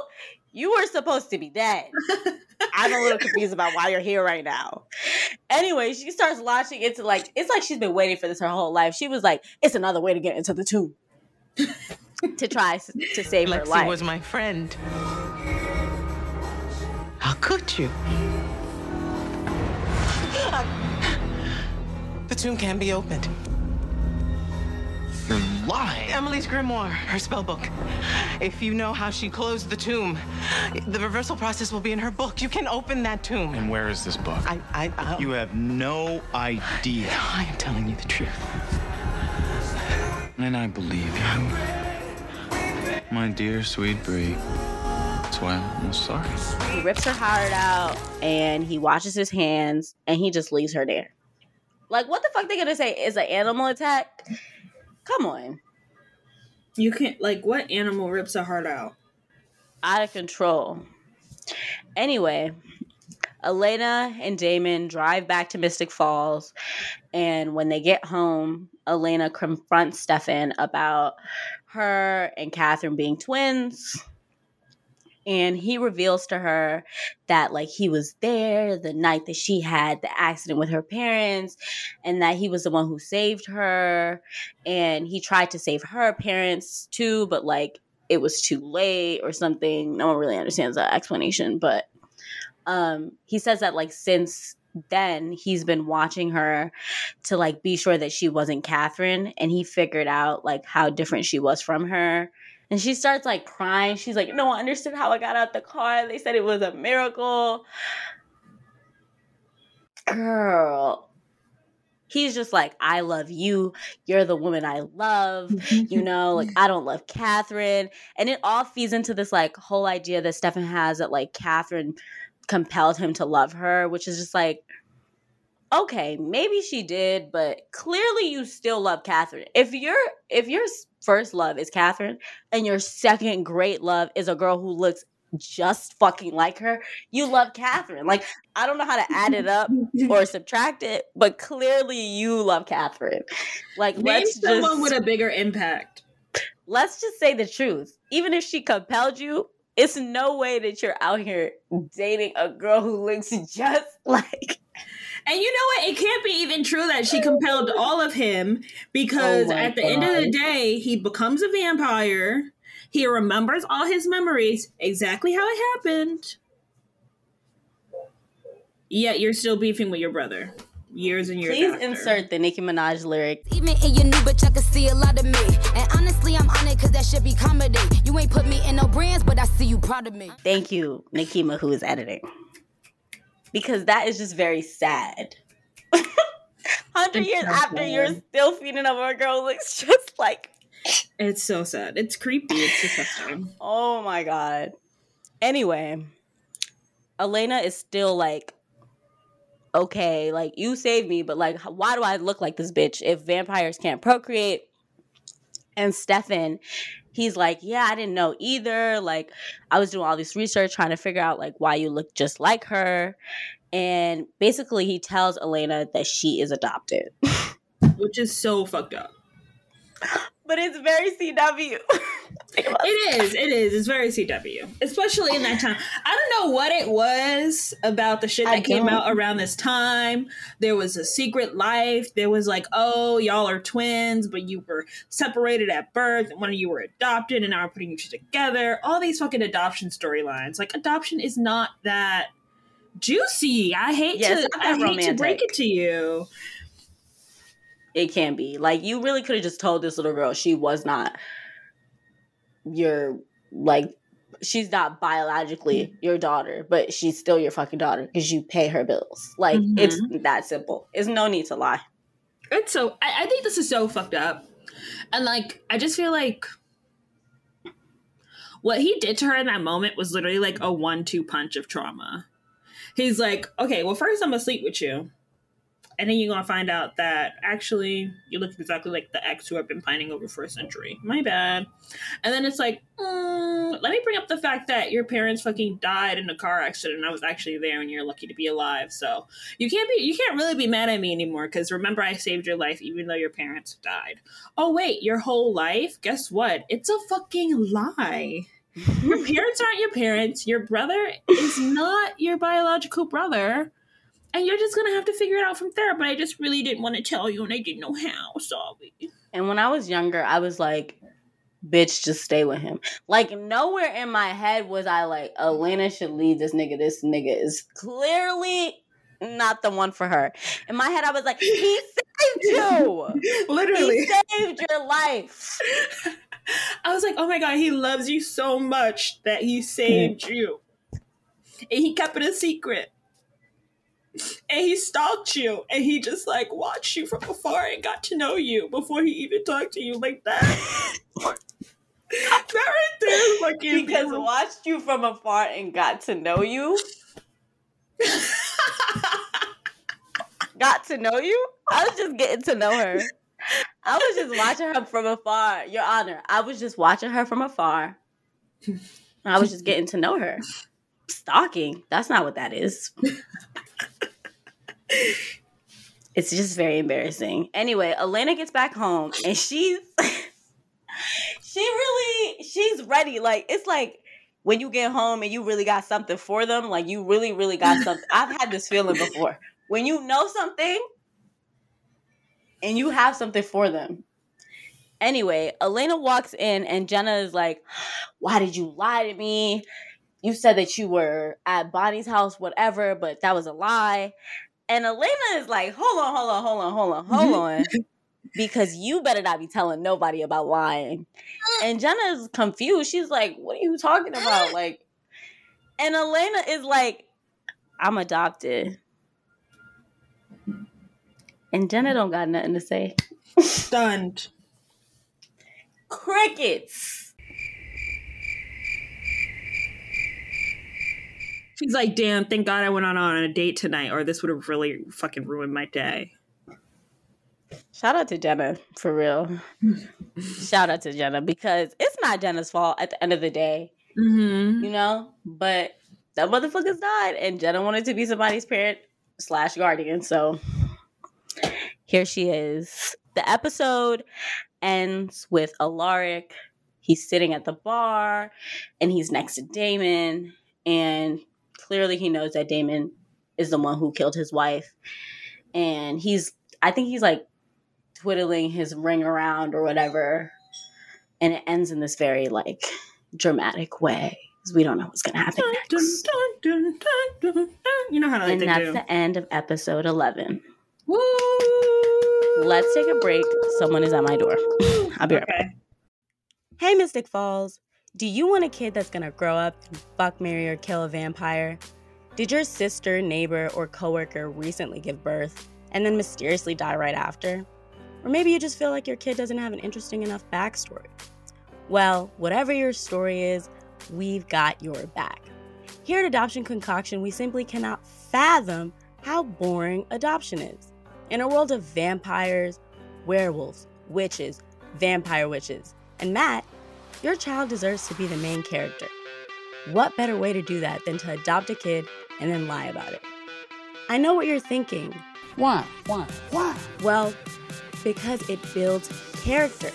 You were supposed to be dead." I'm a little confused about why you're here right now. Anyway, she starts launching into like it's like she's been waiting for this her whole life. She was like, "It's another way to get into the tomb." to try to save her Lexi life. was my friend. How could you? The tomb can be opened. You're lying. Emily's grimoire, her spell book. If you know how she closed the tomb, the reversal process will be in her book. You can open that tomb. And where is this book? I, I, I, You have no idea. I am telling you the truth. And I believe you. My dear sweet Bree. That's why I'm almost sorry. He rips her heart out and he washes his hands and he just leaves her there. Like, what the fuck they gonna say? Is an animal attack? Come on. You can't like what animal rips a heart out? Out of control. Anyway, Elena and Damon drive back to Mystic Falls, and when they get home, Elena confronts Stefan about her and Katherine being twins. And he reveals to her that, like, he was there the night that she had the accident with her parents, and that he was the one who saved her. And he tried to save her parents too, but, like, it was too late or something. No one really understands that explanation, but um he says that like since then he's been watching her to like be sure that she wasn't Katherine and he figured out like how different she was from her. And she starts like crying. She's like, No one understood how I got out the car. They said it was a miracle. Girl. He's just like, I love you. You're the woman I love. You know, like I don't love Katherine. And it all feeds into this like whole idea that Stefan has that like Katherine compelled him to love her, which is just like, okay, maybe she did, but clearly you still love Katherine. If you're if your first love is Katherine and your second great love is a girl who looks just fucking like her, you love Katherine. Like I don't know how to add it up or subtract it, but clearly you love Katherine. Like Name let's someone just with a bigger impact. let's just say the truth. Even if she compelled you, it's no way that you're out here dating a girl who looks just like. And you know what? It can't be even true that she compelled all of him because Oh at the end of the day, he becomes a vampire. He remembers all his memories, exactly how it happened. Yet you're still beefing with your brother years and years Please after. insert the Nicki Minaj lyric. Even in your new bitch, I can see a lot of me. And honestly, I'm on it cause that should be comedy. You ain't put me in no brands, but I see you proud of me. Thank you, Nikima, who is editing. Because that is just very sad. Hundred years so after, sad. you're still feeding over a girl looks just like. It's so sad. It's creepy. It's disgusting. Oh my god. Anyway, Elena is still like, okay, like you saved me, but like, why do I look like this bitch if vampires can't procreate? And Stefan, he's like, yeah, I didn't know either. Like, I was doing all this research trying to figure out like why you look just like her. And basically, he tells Elena that she is adopted. Which is so fucked up. But it's very CW. It is. It is. It's very CW, especially in that time. I don't know what it was about the shit that came out around this time. There was a secret life. There was like, oh, y'all are twins, but you were separated at birth, and one of you were adopted, and now we're putting you two together. All these fucking adoption storylines. Like, adoption is not that juicy. I hate Yeah, to. I hate to break it to you. it can be like you really could have just told this little girl she was not your like she's not biologically mm-hmm. your daughter but she's still your fucking daughter because you pay her bills like mm-hmm. it's that simple it's no need to lie It's so I, I think this is so fucked up. And like, I just feel like what he did to her in that moment was literally like a one two punch of trauma. He's like, okay, well, first I'm gonna sleep with you. And then you're gonna find out that actually you look exactly like the ex who I've been pining over for a century. My bad. And then it's like, mm, let me bring up the fact that your parents fucking died in a car accident and I was actually there and you're lucky to be alive. So you can't be you can't really be mad at me anymore because remember I saved your life even though your parents died. Oh wait, your whole life? Guess what? It's a fucking lie. your parents aren't your parents. Your brother is not your biological brother. And you're just gonna have to figure it out from there. But I just really didn't want to tell you and I didn't know how. Sorry. And when I was younger, I was like, bitch, just stay with him. Like, nowhere in my head was I like, Elena should leave this nigga. This nigga is clearly not the one for her. In my head, I was like, he saved you. Literally. He saved your life. I was like, oh my god, he loves you so much that he saved hmm. you. And he kept it a secret. And he stalked you and he just like watched you from afar and got to know you before he even talked to you like that. that right there fucking Because watched you from afar and got to know you. got to know you? I was just getting to know her. I was just watching her from afar. Your Honor, I was just watching her from afar. I was just getting to know her. Stalking. That's not what that is. It's just very embarrassing. Anyway, Elena gets back home and she's she really she's ready. Like it's like when you get home and you really got something for them, like you really, really got something. I've had this feeling before. When you know something and you have something for them. Anyway, Elena walks in and Jenna is like, Why did you lie to me? You said that you were at Bonnie's house, whatever, but that was a lie. And Elena is like, Hold on, hold on, hold on, hold on, hold on. because you better not be telling nobody about lying. And Jenna's confused. She's like, What are you talking about? Like, and Elena is like, I'm adopted. And Jenna don't got nothing to say. Stunned. Crickets. She's like, damn, thank God I went on, on a date tonight, or this would have really fucking ruined my day. Shout out to Jenna, for real. Shout out to Jenna because it's not Jenna's fault at the end of the day, Mm-hmm. you know? But that motherfuckers died, and Jenna wanted to be somebody's parent slash guardian. So here she is. The episode ends with Alaric. He's sitting at the bar and he's next to Damon. And clearly he knows that Damon is the one who killed his wife. And he's, I think he's like twiddling his ring around or whatever. And it ends in this very like dramatic way because we don't know what's going to happen next. You know how like and that's do. the end of episode 11. Woo! Let's take a break. Someone is at my door. I'll be right back. Hey, Mystic Falls. Do you want a kid that's gonna grow up and fuck, marry, or kill a vampire? Did your sister, neighbor, or coworker recently give birth and then mysteriously die right after? Or maybe you just feel like your kid doesn't have an interesting enough backstory. Well, whatever your story is, we've got your back. Here at Adoption Concoction, we simply cannot fathom how boring adoption is. In a world of vampires, werewolves, witches, vampire witches, and Matt, your child deserves to be the main character. What better way to do that than to adopt a kid and then lie about it? I know what you're thinking. Why? Why? Why? Well, because it builds character.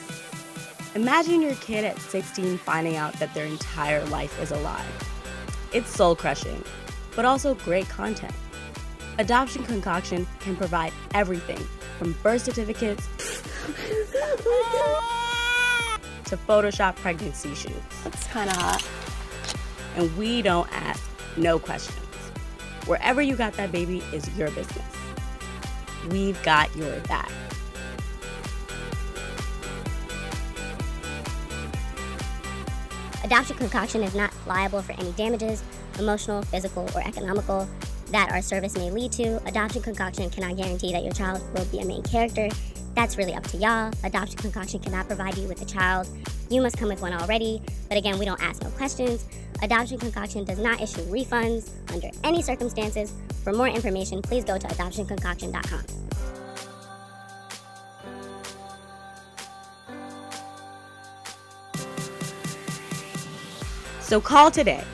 Imagine your kid at 16 finding out that their entire life is a lie. It's soul crushing, but also great content. Adoption Concoction can provide everything from birth certificates to Photoshop pregnancy shoots. That's kind of hot. And we don't ask no questions. Wherever you got that baby is your business. We've got your back. Adoption Concoction is not liable for any damages, emotional, physical, or economical, that our service may lead to. Adoption Concoction cannot guarantee that your child will be a main character, That's really up to y'all. Adoption Concoction cannot provide you with a child. You must come with one already. But again, we don't ask no questions. Adoption Concoction does not issue refunds under any circumstances. For more information, please go to adoptionconcoction.com. So call today.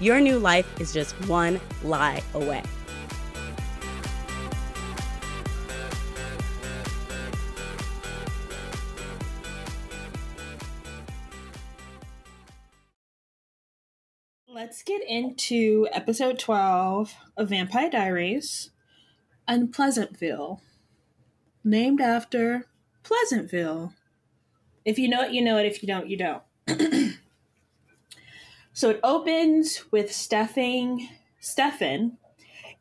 Your new life is just one lie away. Let's get into episode 12 of Vampire Diaries Unpleasantville. Named after Pleasantville. If you know it, you know it. If you don't, you don't. so it opens with Steffing, Stefan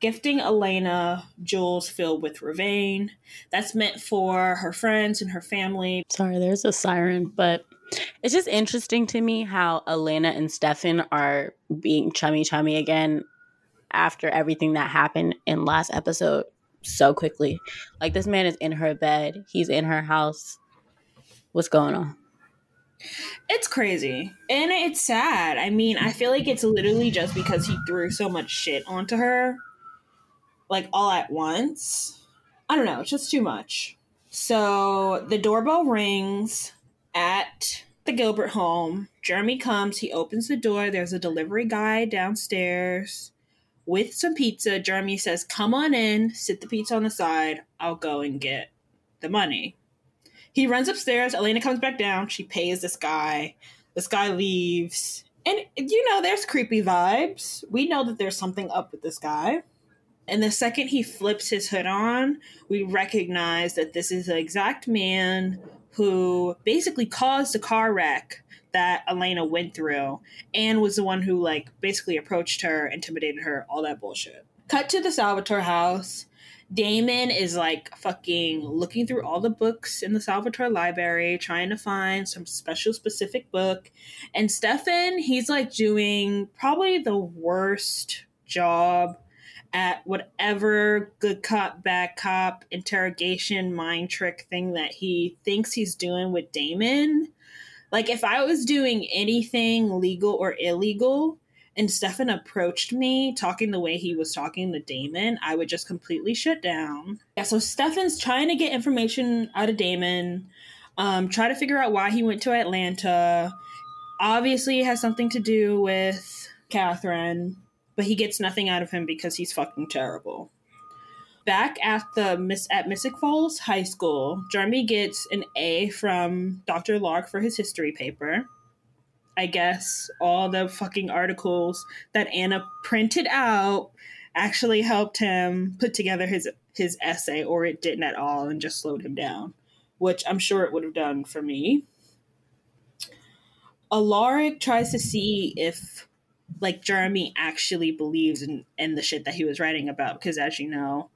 gifting Elena jewels filled with vervain. That's meant for her friends and her family. Sorry, there's a siren, but it's just interesting to me how Elena and Stefan are being chummy chummy again after everything that happened in last episode so quickly. Like this man is in her bed, he's in her house. What's going on? It's crazy. And it's sad. I mean, I feel like it's literally just because he threw so much shit onto her, like all at once. I don't know. It's just too much. So the doorbell rings at the Gilbert home. Jeremy comes. He opens the door. There's a delivery guy downstairs with some pizza. Jeremy says, Come on in, sit the pizza on the side. I'll go and get the money. He runs upstairs. Elena comes back down. She pays this guy. This guy leaves. And, you know, there's creepy vibes. We know that there's something up with this guy. And the second he flips his hood on, we recognize that this is the exact man who basically caused the car wreck that Elena went through and was the one who, like, basically approached her, intimidated her, all that bullshit. Cut to the Salvatore house. Damon is like fucking looking through all the books in the Salvatore library, trying to find some special specific book. And Stefan, he's like doing probably the worst job at whatever good cop, bad cop interrogation mind trick thing that he thinks he's doing with Damon. Like, if I was doing anything legal or illegal, and Stefan approached me talking the way he was talking to Damon, I would just completely shut down. Yeah, so Stefan's trying to get information out of Damon, um, try to figure out why he went to Atlanta. Obviously, it has something to do with Katherine, but he gets nothing out of him because he's fucking terrible. Back at the Miss at Mystic Falls High School, Jeremy gets an A from Alaric for his history paper. I guess all the fucking articles that Anna printed out actually helped him put together his his essay, or it didn't at all and just slowed him down, which I'm sure it would have done for me. Alaric tries to see if like Jeremy actually believes in, in the shit that he was writing about, because as you know,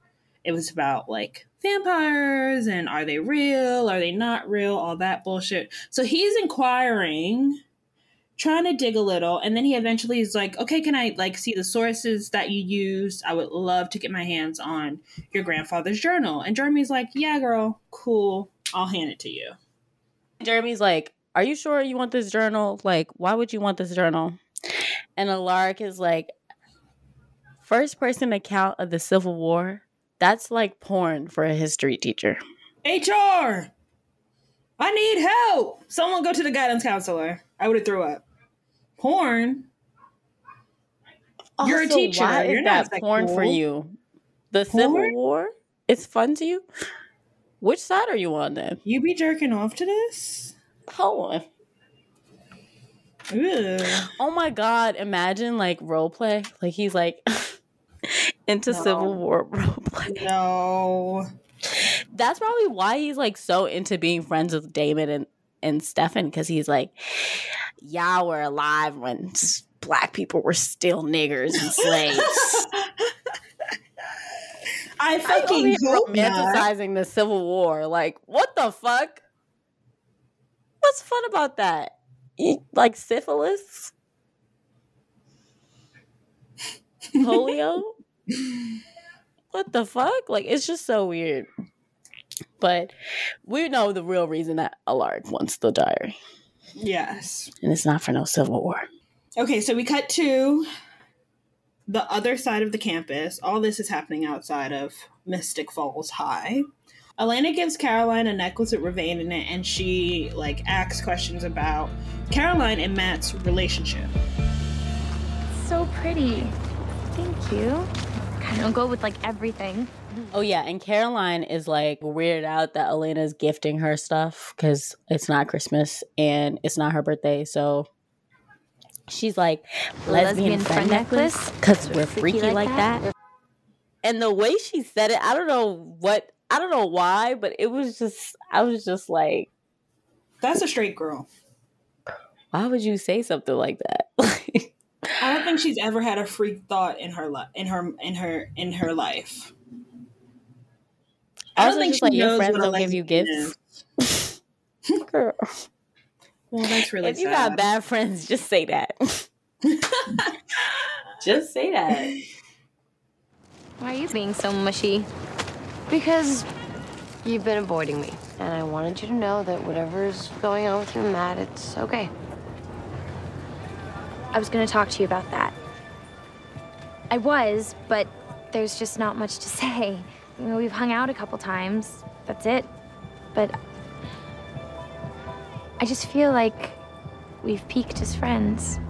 it was about like vampires and are they real, are they not real, all that bullshit. So he's inquiring trying to dig a little and then he eventually is like okay can i like see the sources that you used i would love to get my hands on your grandfather's journal and jeremy's like yeah girl cool i'll hand it to you Jeremy's like, Are you sure you want this journal? Like, why would you want this journal? And Alaric is like, First person account of the Civil War? That's like porn for a history teacher. hr i need help someone go to the guidance counselor i would have threw up porn you're a teacher Why you're is not that porn for you? The Civil War? It's fun to you? Which side are you on then? you be jerking off to this Hold on. Oh my god, imagine like role play. Like he's like into No. Civil War role play. no That's probably why he's like so into being friends with Damon and, and Stefan, because he's like, Y'all were alive when black people were still niggers and slaves. i fucking hope not. romanticizing the Civil War. Like, what the fuck? What's fun about that? Like syphilis? Polio? what the fuck? Like, it's just so weird. But we know the real reason that Alaric wants the diary. Yes. And it's not for no civil war. Okay, so we cut to the other side of the campus. All this is happening outside of Mystic Falls High. Elena gives Caroline a necklace with vervain in it, and she like asks questions about Caroline and Matt's relationship. So pretty. Thank you. Kind of go with like everything. Oh yeah, and Caroline is like weirded out that Elena's gifting her stuff because it's not Christmas and it's not her birthday, so she's like lesbian, Lesbian friend friend necklace because we're freaky, like, that. And the way she said it, I don't know what, I don't know why, but it was just, I was just like, That's a straight girl. why would you say something like that? I don't think she's ever had a freak thought in her life. In her in her in her life. I don't Also, think just she like your knows friends what a don't give you gifts. Girl. Well, that's really if you sad. got bad friends, just say that. just say that. Why are you being so mushy? Because you've been avoiding me, and I wanted you to know that whatever's going on with you Matt, it's okay. I was going to talk to you about that. I was, but there's just not much to say. We've hung out a couple times. That's it. But I just feel like we've peaked as friends.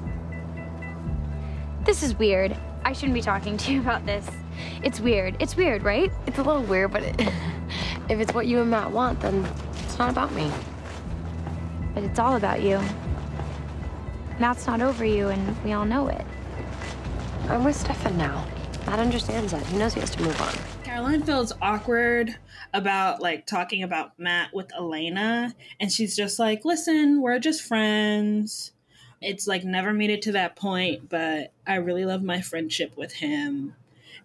This is weird. I shouldn't be talking to you about this. It's weird. It's weird, right? It's a little weird, but it, if it's what you and Matt want, then it's not about me. But it's all about you. Matt's not over you, and we all know it. I'm with Stefan now. Matt understands that. He knows he has to move on. Caroline feels awkward about like talking about Matt with Elena, and she's just like, "Listen, we're just friends. It's like never made it to that point, but I really love my friendship with him."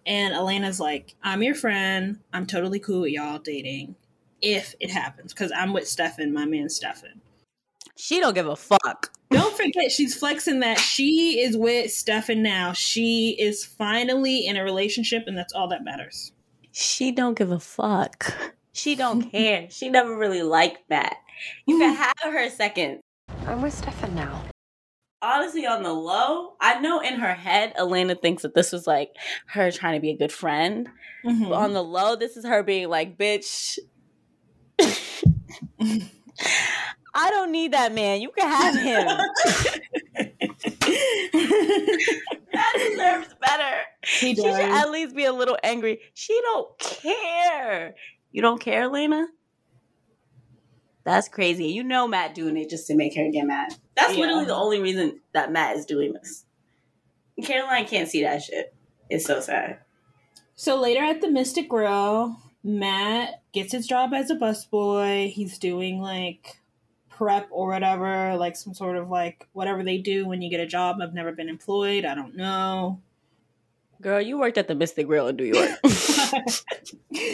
And Elena's like, "I'm your friend. I'm totally cool with y'all dating if it happens because I'm with Stefan, my man Stefan." She don't give a fuck. Don't forget, she's flexing that she is with Stefan now. She is finally in a relationship, and that's all that matters. She don't give a fuck. She don't care. She never really liked that. You can have her second. I'm with Stefan now. Honestly, on the low, I know in her head, Elena thinks that this was like her trying to be a good friend. Mm-hmm. But on the low, this is her being like, bitch. I don't need that man. You can have him. that deserves better. He She should at least be a little angry. She don't care. You don't care, elena That's crazy. You know Matt doing it just to make her get mad. That's Yeah. literally the only reason that Matt is doing this. Caroline can't see that shit. It's so sad. So later at the Mystic Grill, Matt gets his job as a busboy. He's doing like prep or whatever, like some sort of like whatever they do when you get a job. I've never been employed. I don't know. Girl, you worked at the Mystic Grill in New York.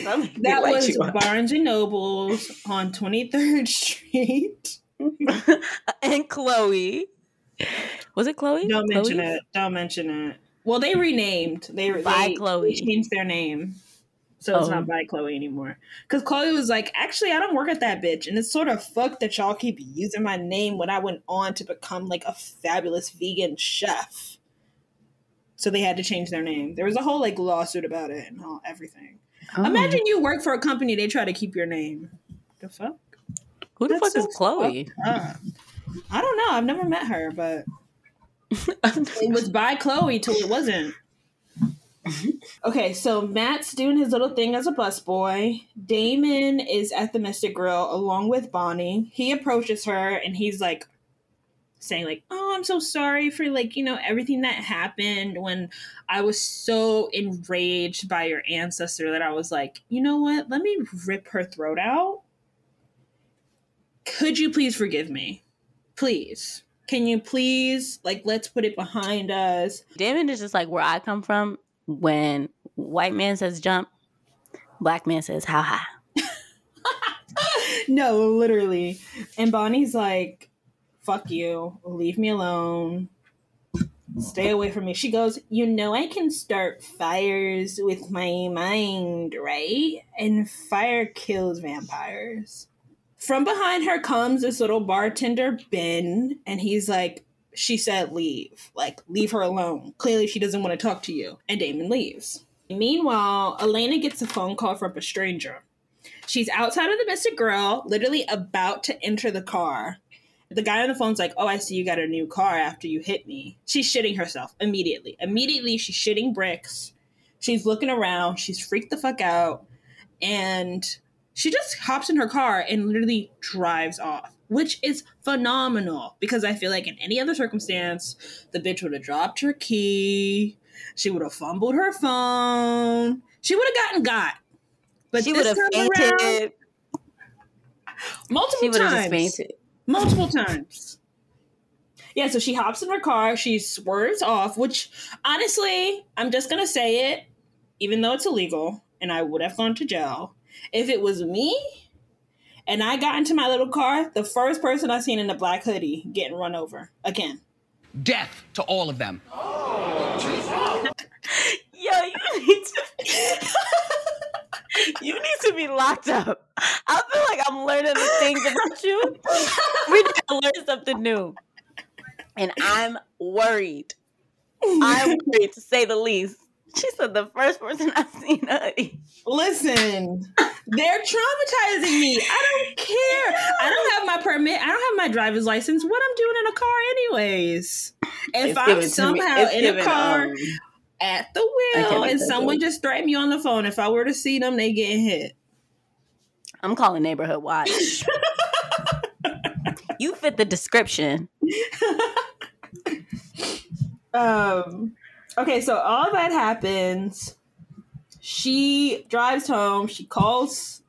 That was. Barnes and Nobles on 23rd Street. and Chloe. Was it Chloe? Don't mention Chloe's? it. Don't mention it. Well, they renamed. They By they, Chloe. They changed their name, so it's Oh. not by Chloe anymore. Because Chloe was like, actually, I don't work at that bitch, and it's sort of fucked that y'all keep using my name when I went on to become like a fabulous vegan chef. So they had to change their name. There was a whole like lawsuit about it and all everything. Oh. Imagine you work for a company, they try to keep your name. The fuck? Who the That's fuck so is Chloe? up. I don't know. I've never met her, but it was by Chloe till it wasn't. Okay, so Matt's doing his little thing as a busboy. Damon is at the Mystic Grill along with Bonnie. He approaches her and he's like saying like, "Oh, I'm so sorry for like, you know, everything that happened when I was so enraged by your ancestor that I was like, you know what? Let me rip her throat out. Could you please forgive me? Please. Can you please like let's put it behind us? Damon is just like where I come from. When white man says jump, black man says how high. no, literally. And Bonnie's like, fuck you, leave me alone. Stay away from me. She goes, You know, I can start fires with my mind, right? And fire kills vampires. From behind her comes this little bartender, Ben, and he's like, She said, leave. Like, leave her alone. Clearly, she doesn't want to talk to you. And Damon leaves. Meanwhile, Elena gets a phone call from a stranger. She's outside of the Mystic Grill, literally about to enter the car. The guy on the phone's like, Oh, I see you got a new car after you hit me. She's shitting herself immediately. Immediately, she's shitting bricks. She's looking around. She's freaked the fuck out. And she just hops in her car and literally drives off, which is phenomenal because I feel like in any other circumstance, the bitch would have dropped her key. She would have fumbled her phone. She would have gotten got. But She would have around, fainted. multiple She times. fainted. Multiple times. Yeah, so she hops in her car, she swerves off, which honestly, I'm just gonna say it, even though it's illegal and I would have gone to jail. If it was me and I got into my little car, the first person I seen in a black hoodie getting run over again. Death to all of them. Yo, you need to. you need to be locked up. I feel like I'm learning the things about you. We need to learn something new, and I'm worried. I'm worried to say the least. She said the first person I've seen hoodie. Listen, they're traumatizing me. I don't care. I don't have my permit. I don't have my driver's license. What I'm doing in a car, anyways. If It's I'm given to me- somehow in given, a car um, at the wheel and someone joke. just threatened me on the phone, if I were to see them, they getting hit. I'm calling neighborhood watch. you fit the description. Um. Okay, so all that happens. She drives home. She calls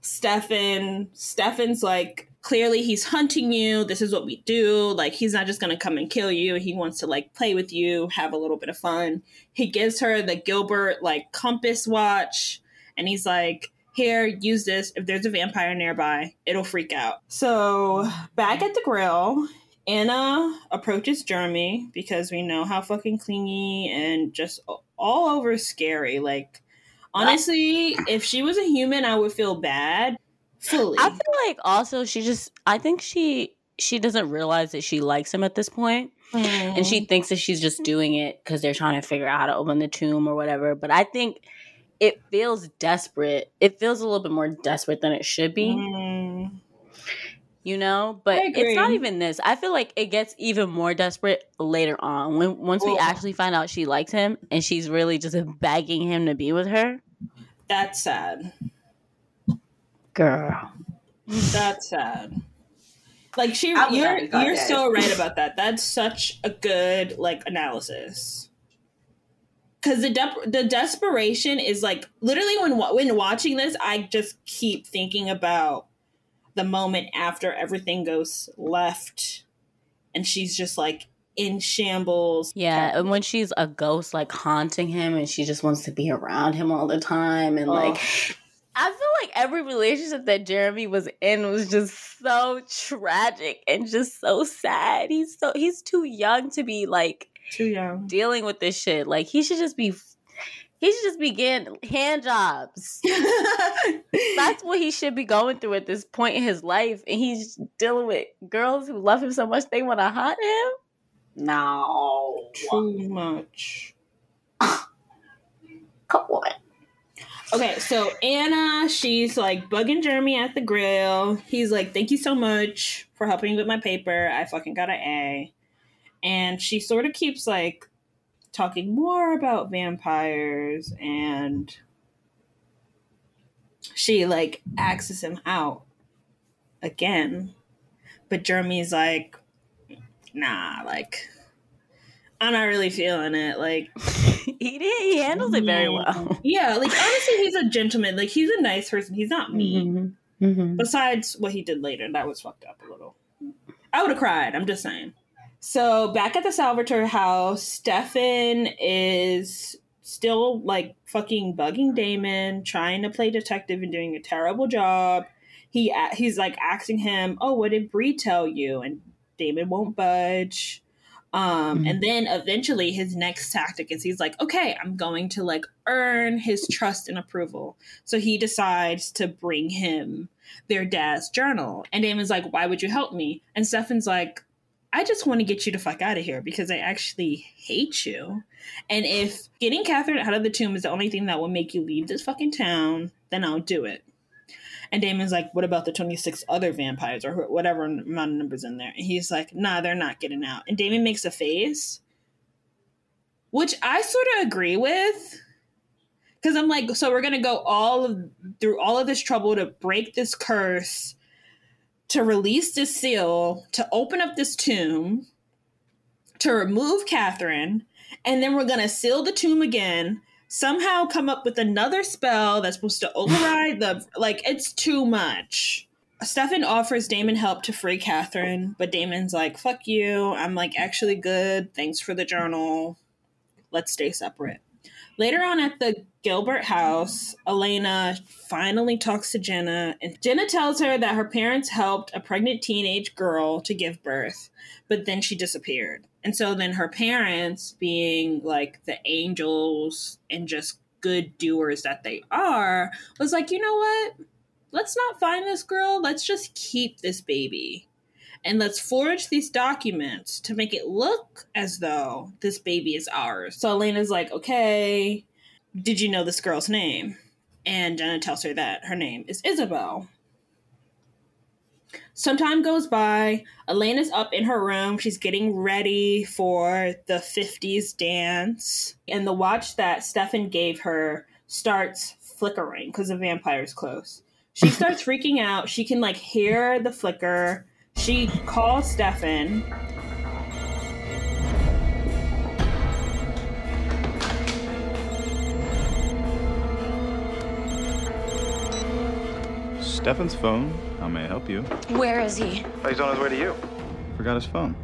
Stefan. Stefan's like, clearly he's hunting you. This is what we do. Like, he's not just gonna come and kill you. He wants to like play with you, have a little bit of fun. He gives her the Gilbert like compass watch, and he's like, here, use this. If there's a vampire nearby, it'll freak out. So back at the grill, Anna approaches Jeremy because we know how fucking clingy and just all over scary. Like, honestly, if she was a human, I would feel bad. Fully. I feel like also she just I think she she doesn't realize that she likes him at this point. And she thinks that she's just doing it because they're trying to figure out how to open the tomb or whatever. But I think it feels desperate. It feels a little bit more desperate than it should be. Mm. You know, but it's not even this. I feel like it gets even more desperate later on when once we actually find out she likes him and she's really just begging him to be with her. That's sad. Girl. That's sad. Like she, I was you're you're that. so right about that. That's such a good like analysis. Because the de- the desperation is like literally when when watching this, I just keep thinking about the moment after everything goes left, and she's just like in shambles. Yeah, and when she's a ghost like haunting him and she just wants to be around him all the time and like I feel like every relationship that Jeremy was in was just so tragic and just so sad. He's so he's too young to be like too young dealing with this shit. Like he should just be he should just be getting hand jobs. That's what he should be going through at this point in his life. And he's dealing with girls who love him so much they want to hunt him. No. Too much. Come on. Okay, so Anna, she's like bugging Jeremy at the grill. He's like, "Thank you so much for helping me with my paper. I fucking got an A." And she sort of keeps like talking more about vampires and she like axes him out again. But Jeremy's like, "Nah, like I'm not really feeling it." Like he did. He handles it very well. Yeah, like honestly, he's a gentleman. Like he's a nice person. He's not mean. Mm-hmm. Besides what he did later, that was fucked up a little. I would have cried. I'm just saying. So back at the Salvatore house, Stefan is still like fucking bugging Damon, trying to play detective and doing a terrible job. He he's like asking him, "Oh, what did Bree tell you?" And Damon won't budge. Um, and then eventually his next tactic is he's like, okay, I'm going to like earn his trust and approval. So he decides to bring him their dad's journal. And Damon's like, why would you help me? And Stefan's like, I just want to get you to fuck out of here because I actually hate you. And if getting Katherine out of the tomb is the only thing that will make you leave this fucking town, then I'll do it. And Damon's like, what about the 26 other vampires or whatever amount of numbers in there? And he's like, nah, they're not getting out. And Damon makes a face, which I sort of agree with. Because I'm like, so we're going to go all of, through all of this trouble to break this curse, to release this seal, to open up this tomb, to remove Katherine, and then we're going to seal the tomb again somehow come up with another spell that's supposed to override the like it's too much. Stefan offers Damon help to free Katherine, but Damon's like, fuck you. I'm like actually good. Thanks for the journal. Let's stay separate. Later on at the Gilbert house, Elena finally talks to Jenna, and Jenna tells her that her parents helped a pregnant teenage girl to give birth, but then she disappeared. And so then her parents, being like the angels and just good doers that they are, was like, you know what? Let's not find this girl. Let's just keep this baby. And let's forge these documents to make it look as though this baby is ours. So Elena's like, okay, did you know this girl's name? And Jenna tells her that her name is Isabel. Some time goes by. Elena's up in her room. She's getting ready for the 50s dance. And the watch that Stefan gave her starts flickering because the vampire's close. She starts freaking out. She can like hear the flicker. She calls Stefan. Stefan's phone. How may I help you? Where is he? Oh, he's on his way to you. Forgot his phone.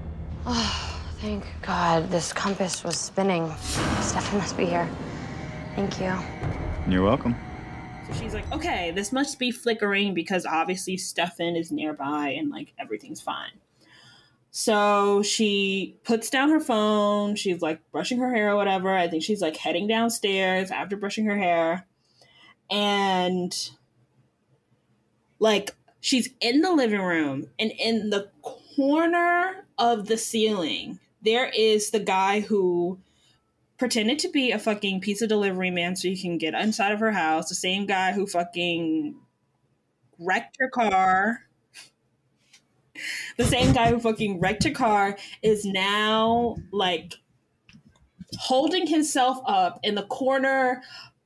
Oh, thank God. This compass was spinning. Stefan must be here. Thank you. You're welcome. So she's like, okay, this must be flickering because obviously Stefan is nearby and like everything's fine. So she puts down her phone. She's like brushing her hair or whatever. I think she's like heading downstairs after brushing her hair. And like she's in the living room and in the corner of the ceiling, there is the guy who pretended to be a fucking pizza delivery man so you can get inside of her house. The same guy who fucking wrecked her car. The same guy who fucking wrecked her car is now like holding himself up in the corner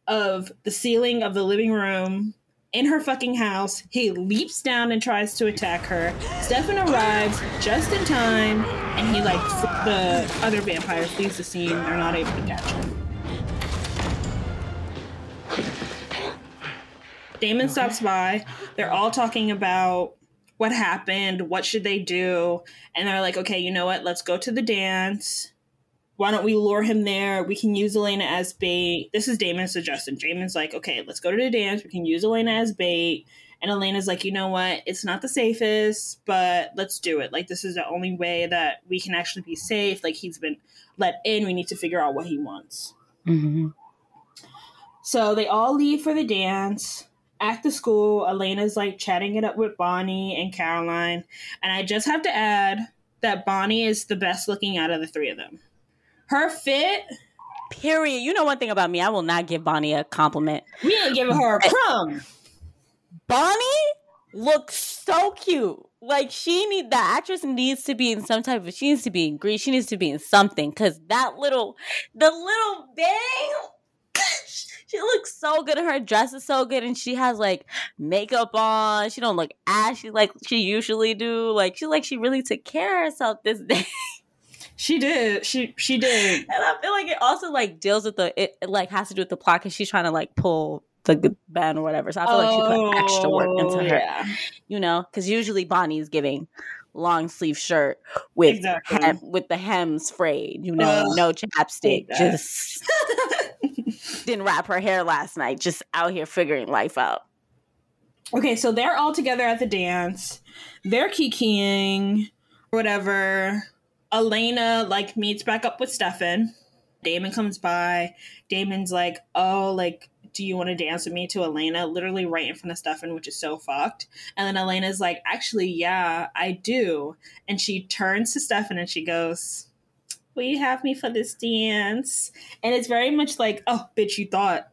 of the ceiling of the living room in her fucking house. He leaps down and tries to attack her. Stefan arrives just in time, and he like the other vampire flees the scene. They're not able to catch him. Damon stops by. They're all talking about what happened, what should they do, and they're like, okay, you know what? Let's go to the dance. Why don't we lure him there? We can use Elena as bait. This is Damon's suggestion. Damon's like, okay, let's go to the dance. We can use Elena as bait. And Elena's like, you know what? It's not the safest, but let's do it. Like, this is the only way that we can actually be safe. Like, he's been let in. We need to figure out what he wants. Mm-hmm. So they all leave for the dance. At the school, Elena's like chatting it up with Bonnie and Caroline. And I just have to add that Bonnie is the best looking out of the three of them. Her fit. Period. You know one thing about me, I will not give Bonnie a compliment. We ain't giving her a crumb. Bonnie looks so cute. Like she need the actress needs to be in some type of she needs to be in Grease. She needs to be in something because that little the little bang she looks so good and her dress is so good and she has like makeup on. She don't look ashy like she usually do. Like she like she really took care of herself this day. She did. She she did. And I feel like it also like deals with the it, it like has to do with the plot because she's trying to like pull the band or whatever. So I feel like she put oh, extra work into her. yeah. You know, because usually Bonnie's giving long sleeve shirt with Exactly. hem, with the hems frayed. You know, Ugh, no chapstick. Just didn't wrap her hair last night. Just out here figuring life out. Okay, so they're all together at the dance. They're kikiing, whatever. Elena like meets back up with Stefan. Damon comes by. Damon's like, "Oh, like, do you want to dance with me?" To Elena, literally right in front of Stefan, which is so fucked. And then Elena's like, "Actually, yeah, I do." And she turns to Stefan and she goes, "Will you have me for this dance?" And it's very much like, "Oh, bitch, you thought,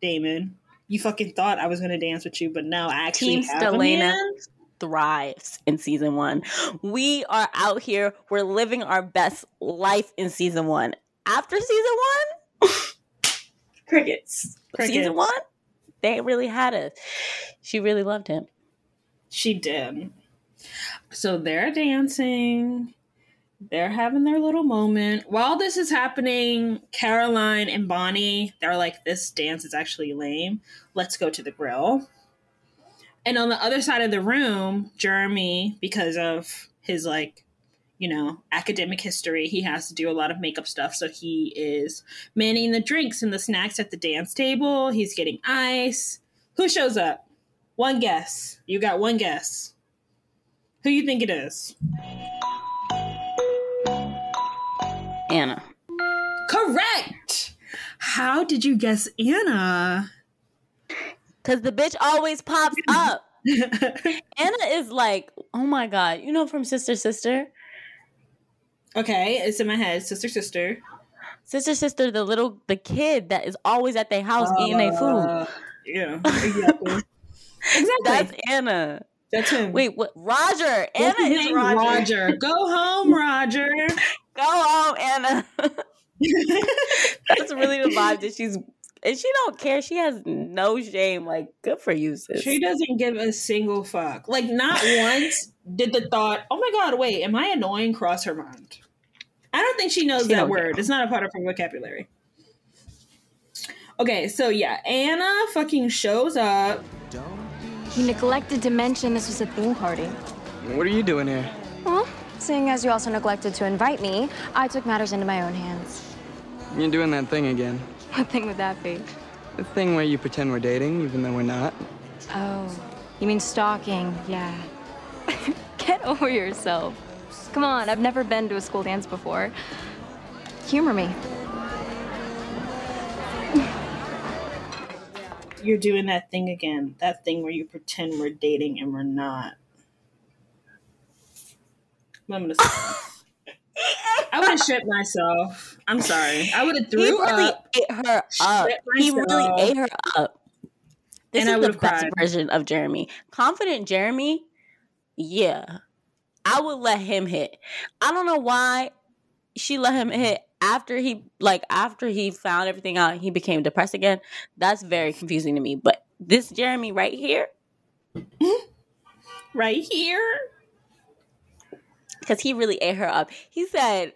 Damon, you fucking thought I was gonna dance with you, but now I actually Team have a Stelena man." Thrives in season one. We are out here. We're living our best life in season one. After season one, crickets. Crickets. Season one, they really had us. She really loved him. She did. So they're dancing. They're having their little moment. While this is happening, Caroline and Bonnie, they're like, this dance is actually lame. Let's go to the grill. And on the other side of the room, Jeremy, because of his like, you know, academic history, he has to do a lot of makeup stuff. So he is manning the drinks and the snacks at the dance table. He's getting ice. Who shows up? One guess. You got one guess. Who you think it is? Anna. Correct. How did you guess Anna? Because the bitch always pops up. Anna is like, oh my God, you know from Sister Sister? Okay, it's in my head. Sister, sister. Sister Sister, the little, the kid that is always at their house eating their food. Uh, Yeah, exactly. exactly. That's Anna. That's him. Wait, what? Roger. What's Anna is? Roger. Roger. Go home, Roger. Go home, Anna. That's really the vibe that she's. And she don't care. She has no shame. Like, good for you, sis. She doesn't give a single fuck. Like, not once did the thought, oh my god, wait, am I annoying cross her mind? I don't think she knows She that don't word. It's not a part of her vocabulary. Okay, so yeah, Anna fucking shows up. You neglected to mention this was a theme party. What are you doing here? Well, seeing as you also neglected to invite me, I took matters into my own hands. You're doing that thing again. What thing would that be? The thing where you pretend we're dating, even though we're not. Oh, you mean stalking? Yeah. Get over yourself. Come on, I've never been to a school dance before. Humor me. You're doing that thing again. That thing where you pretend we're dating and we're not. I'm gonna stop. I would have shit myself. I'm sorry. I would have threw he really up. ate her up. He really ate her up. This And is the best cried. version of Jeremy. Confident Jeremy, yeah. I would let him hit. I don't know why she let him hit after he like after he found everything out he became depressed again. That's very confusing to me. But this Jeremy right here, right here, because he really ate her up. He said,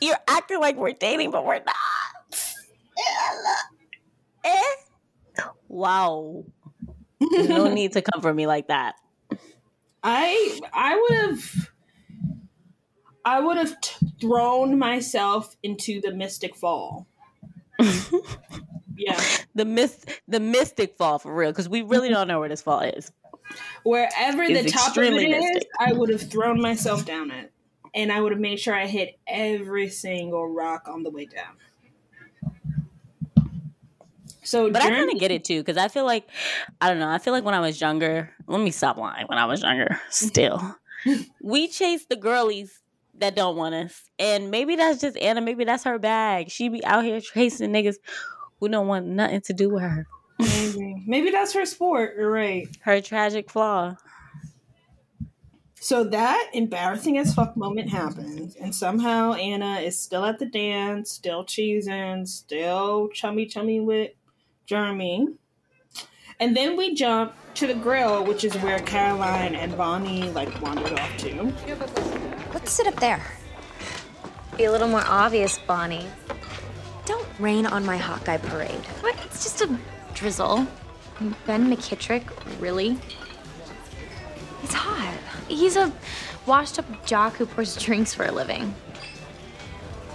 "You're acting like we're dating, but we're not." Eh? Wow. No need to come for me like that. I I would have I would have t- thrown myself into the mystic fall. yeah, The myth, the mystic fall for real, because we really don't know where this fall is. Wherever the top of it is, mystic. I would have thrown myself down it, and I would have made sure I hit every single rock on the way down. So, But I kind of get it too, because I feel like I don't know. I feel like when I was younger, let me stop lying. When I was younger, still, we chased the girlies that don't want us, and maybe that's just Anna. Maybe that's her bag. She be out here chasing niggas who don't want nothing to do with her. Maybe. Maybe that's her sport. You're right. Her tragic flaw. So that embarrassing as fuck moment happens, and somehow Anna is still at the dance, still cheesing, still chummy chummy with Jeremy. And then we jump to the grill, which is where Caroline and Bonnie like wandered off to. Let's sit up there. Be a little more obvious, Bonnie. Don't rain on my Hawkeye parade. What? It's just a drizzle. Ben McKittrick, really? He's hot. He's a washed up jock who pours drinks for a living.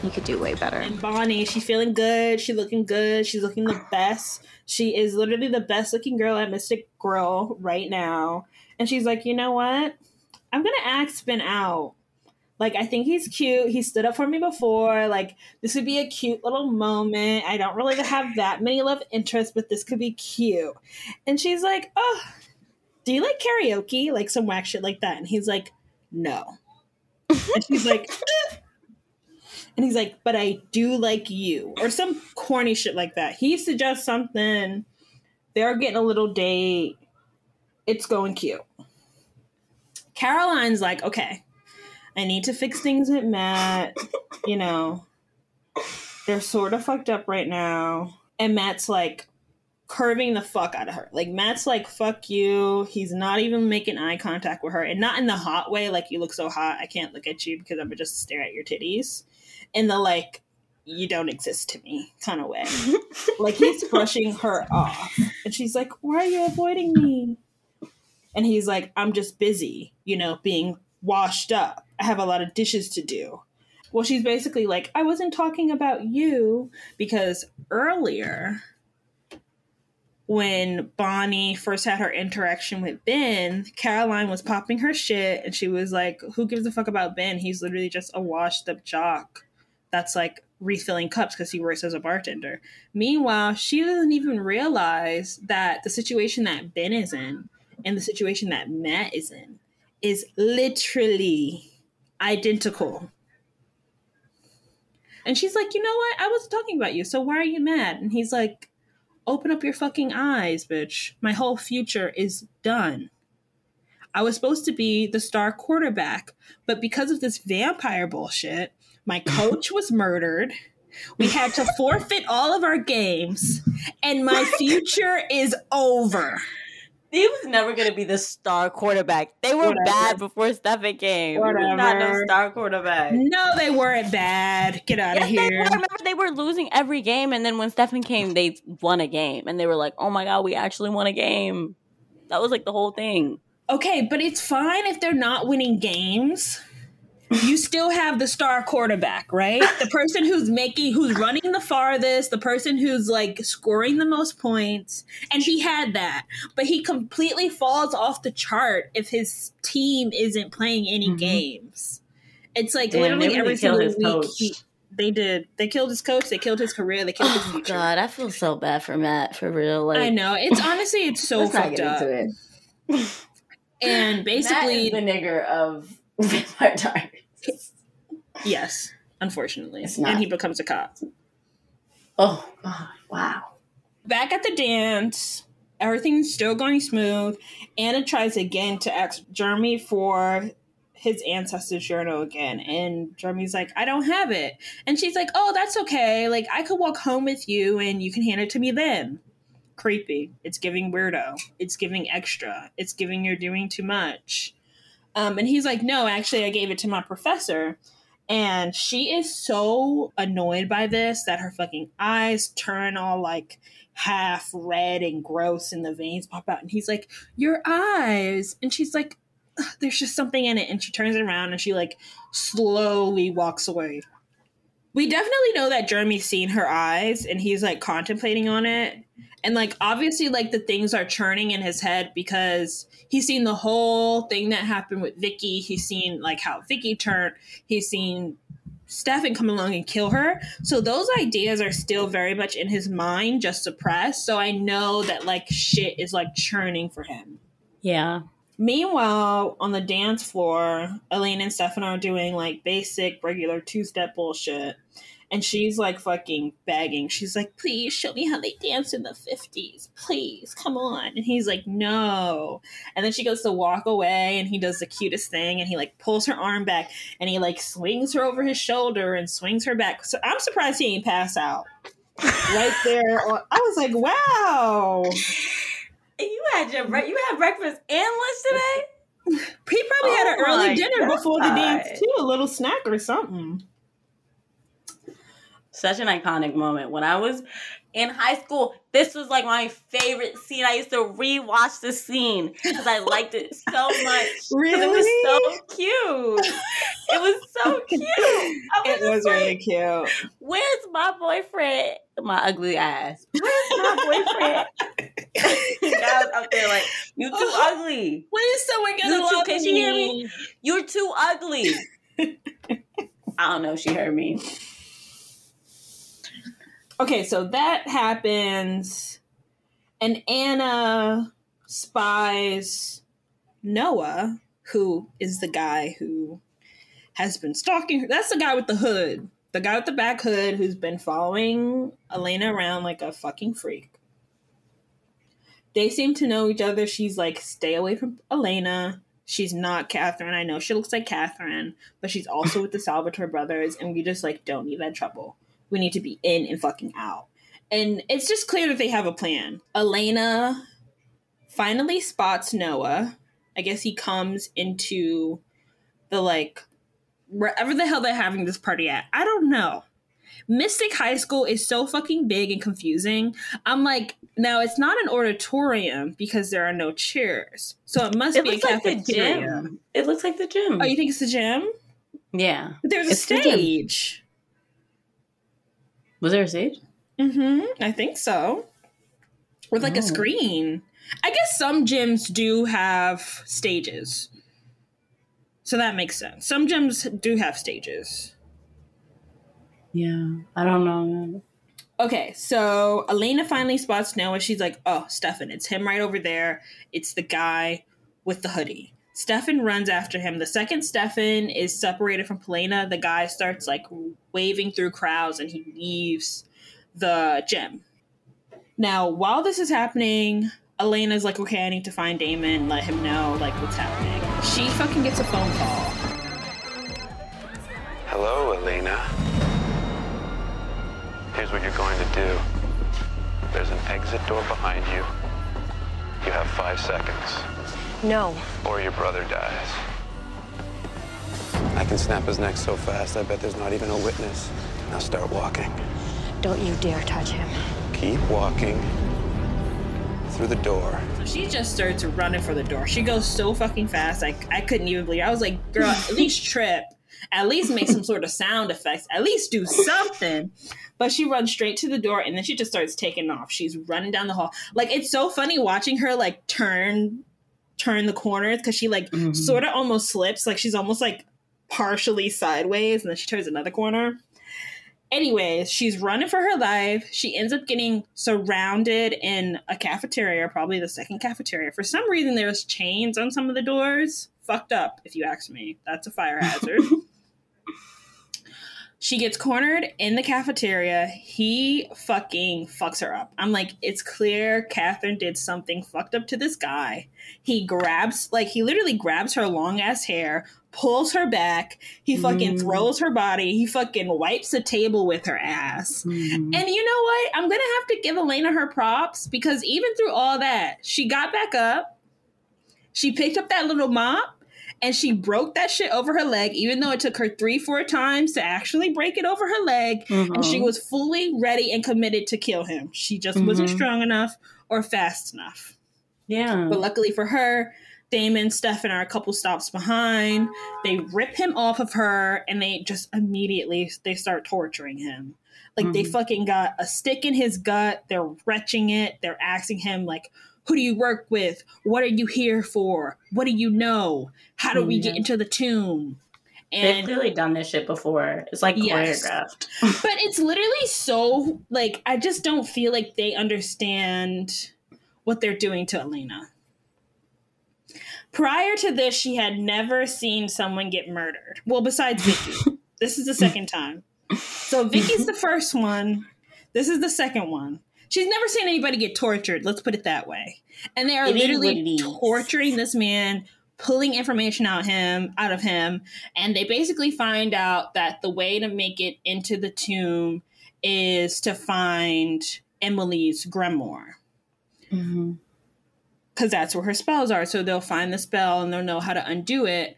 He could do way better. And Bonnie, she's feeling good. She's looking good. She's looking the best. She is literally the best looking girl at Mystic Grill right now. And she's like, you know what? I'm gonna ask Ben out Like, I think he's cute. He stood up for me before. Like, this would be a cute little moment. I don't really have that many love interests, but this could be cute. And she's like, Oh, do you like karaoke? Like some whack shit like that. And he's like, No. and she's like, "Eh." and he's like, But I do like you. Or some corny shit like that. He suggests something. They're getting a little date. It's going cute. Caroline's like, Okay, I need to fix things with Matt. You know, they're sort of fucked up right now. And Matt's like curving the fuck out of her. Like, Matt's like, fuck you. He's not even making eye contact with her. And not in the hot way, like, you look so hot, I can't look at you because I'm just stare at your titties. In the like, you don't exist to me kind of way. like, he's brushing her off. And she's like, why are you avoiding me? And he's like, I'm just busy, you know, being washed up. I have a lot of dishes to do. Well, she's basically like, I wasn't talking about you because earlier, when Bonnie first had her interaction with Ben, Caroline was popping her shit and she was like, Who gives a fuck about Ben? He's literally just a washed up jock that's like refilling cups because he works as a bartender. Meanwhile, she doesn't even realize that the situation that Ben is in and the situation that Matt is in is literally identical. And she's like, you know what? I wasn't talking about you, so why are you mad? And he's like, open up your fucking eyes, bitch. My whole future is done. I was supposed to be the star quarterback, but because of this vampire bullshit, my coach was murdered. We had to forfeit all of our games, and my future is over. He was never going to be the star quarterback. They were Whatever. bad before Stephen came. Was not no star quarterback. No, they weren't bad. Get out Yes, of they here. were. Remember, they were losing every game, and then when Stephen came, they won a game, and they were like, "Oh my god, we actually won a game." That was like the whole thing. Okay, but it's fine if they're not winning games. You still have the star quarterback, right? The person who's making, who's running the farthest, the person who's like scoring the most points. And he had that. But he completely falls off the chart if his team isn't playing any mm-hmm. games. It's like Damn, literally every single his week. He, they did. They killed his coach. They killed his career. They killed his Oh future. god, I feel so bad for Matt for real. Like I know. It's honestly, it's so fucked up. And basically, the nigger of Vampire Diaries. Yes, unfortunately. It's not. And he becomes a cop. Oh god, wow. Back at the dance, everything's still going smooth. Anna tries again to ask Jeremy for his ancestors journal again. And Jeremy's like, I don't have it. And she's like, Oh, that's okay. Like, I could walk home with you and you can hand it to me then. Creepy. It's giving weirdo. It's giving extra. It's giving you're doing too much. Um, and he's like, No, actually, I gave it to my professor. And she is so annoyed by this that her fucking eyes turn all like half red and gross and the veins pop out. And he's like, Your eyes. And she's like, There's just something in it. And she turns it around and she like slowly walks away. We definitely know that Jeremy's seen her eyes and he's like contemplating on it. And like obviously like the things are churning in his head because he's seen the whole thing that happened with Vicki. He's seen like how Vicki turned. He's seen Stefan come along and kill her. So those ideas are still very much in his mind, just suppressed. So I know that like shit is like churning for him. Yeah. Meanwhile, on the dance floor, Elena and Stefan are doing like basic, regular two step bullshit. And she's like fucking begging. She's like, please show me how they danced in the 50s. Please, come on. And he's like, no. And then she goes to walk away and he does the cutest thing and he like pulls her arm back and he like swings her over his shoulder and swings her back. So I'm surprised he ain't pass out. Right there. I was like, wow. You had your bre- you had breakfast and lunch today? He probably had an Oh early dinner before the dance too, a little snack or something. Such an iconic moment. When I was in high school, this was like my favorite scene. I used to rewatch the scene because I liked it so much. 'Cause It was so cute. It was so cute. Was It was like, really cute. Where's my boyfriend? My ugly ass. Where's my boyfriend? Guys up there like, you too ugly. When is someone gonna You too, love can she hear me? me? You're too ugly. I don't know if she heard me. Okay, so that happens, and Anna spies Noah, who is the guy who has been stalking her. That's the guy with the hood. The guy with the back hood who's been following Elena around like a fucking freak. They seem to know each other. She's like, stay away from Elena. She's not Katherine. I know she looks like Katherine, but she's also with the Salvatore brothers, and we just like don't need that trouble. We need to be in and fucking out. And it's just clear that they have a plan. Elena finally spots Noah. I guess he comes into the like wherever the hell they're having this party at. I don't know. Mystic High School is so fucking big and confusing. I'm like, now it's not an auditorium because there are no chairs. So it must It be a looks like the cafeteria. gym. It looks like the gym. Oh, you think it's the gym? Yeah. But there's a It's the stage. Was there a stage? Mm-hmm. I think so. With like Oh. a screen. I guess some gyms do have stages. So that makes sense. Some gyms do have stages. Yeah. I don't know. Okay, so Elena finally spots Noah. She's like, oh, Stefan, it's him right over there. It's the guy with the hoodie. Stefan runs after him. The second Stefan is separated from Elena, the guy starts like waving through crowds and he leaves the gym. Now, while this is happening, Elena's like, okay, I need to find Damon, let him know like what's happening. She fucking gets a phone call. Hello, Elena. Here's what you're going to do. There's an exit door behind you. You have five seconds, No. or your brother dies. I can snap his neck so fast, I bet there's not even a witness. Now start walking. Don't you dare touch him. Keep walking through the door. So she just starts running for the door. She goes so fucking fast. Like I couldn't even believe. It. I was like, girl, at least trip. At least make some sort of sound effects. At least do something. But she runs straight to the door and then she just starts taking off. She's running down the hall. Like it's so funny watching her like turn turn the corners because she like mm-hmm. sort of almost slips. Like she's almost like partially sideways and then she turns another corner. Anyways, she's running for her life. She ends up getting surrounded in a cafeteria, probably the second cafeteria. For some reason, there's chains on some of the doors. Fucked up, if you ask me. That's a fire hazard. she gets cornered in the cafeteria. He fucking fucks her up. I'm like, it's clear Katherine did something fucked up to this guy. He grabs, like, he literally grabs her long ass hair, pulls her back. He fucking Mm. throws her body. He fucking wipes the table with her ass. Mm-hmm. And you know what? I'm gonna have to give Elena her props because even through all that, she got back up. She picked up that little mop and she broke that shit over her leg, even though it took her three, four times to actually break it over her leg. And she Mhm. was fully ready and committed to kill him. She just wasn't Mhm. strong enough or fast enough. Yeah. But luckily for her, Damon, Stefan are a couple stops behind. They rip him off of her and they just immediately they start torturing him. Like they Mhm. fucking got a stick in his gut. They're retching it. They're asking him like, "Who do you work with? What are you here for? What do you know? How do we get mm. into the tomb?" And They've clearly done this shit before. It's like Yes. choreographed. but it's literally so like I just don't feel like they understand what they're doing to Elena. Prior to this, she had never seen someone get murdered. Well, besides Vicki. this is the second time. So Vicki's the first one. This is the second one. She's never seen anybody get tortured. Let's put it that way. And they are It literally torturing this man, pulling information out him out of him, and they basically find out that the way to make it into the tomb is to find Emily's grimoire Mm-hmm. because that's where her spells are. So they'll find the spell and they'll know how to undo it.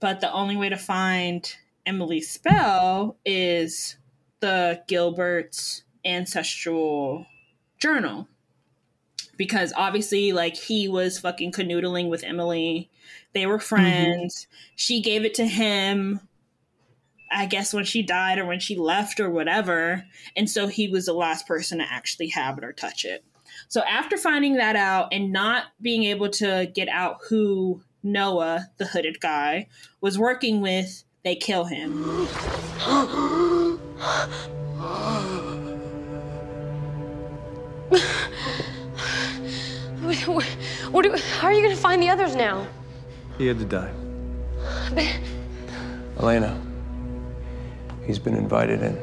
But the only way to find Emily's spell is the Gilbert's ancestral journal. Because obviously, like, he was fucking canoodling with Emily. They were friends. She gave it to him, I guess, when she died or when she left or whatever. And so he was the last person to actually have it or touch it. So after finding that out and not being able to get out who Noah, the hooded guy, was working with, they kill him. What, what, what do, how are you gonna find the others now? He had to die. But Elena, he's been invited in.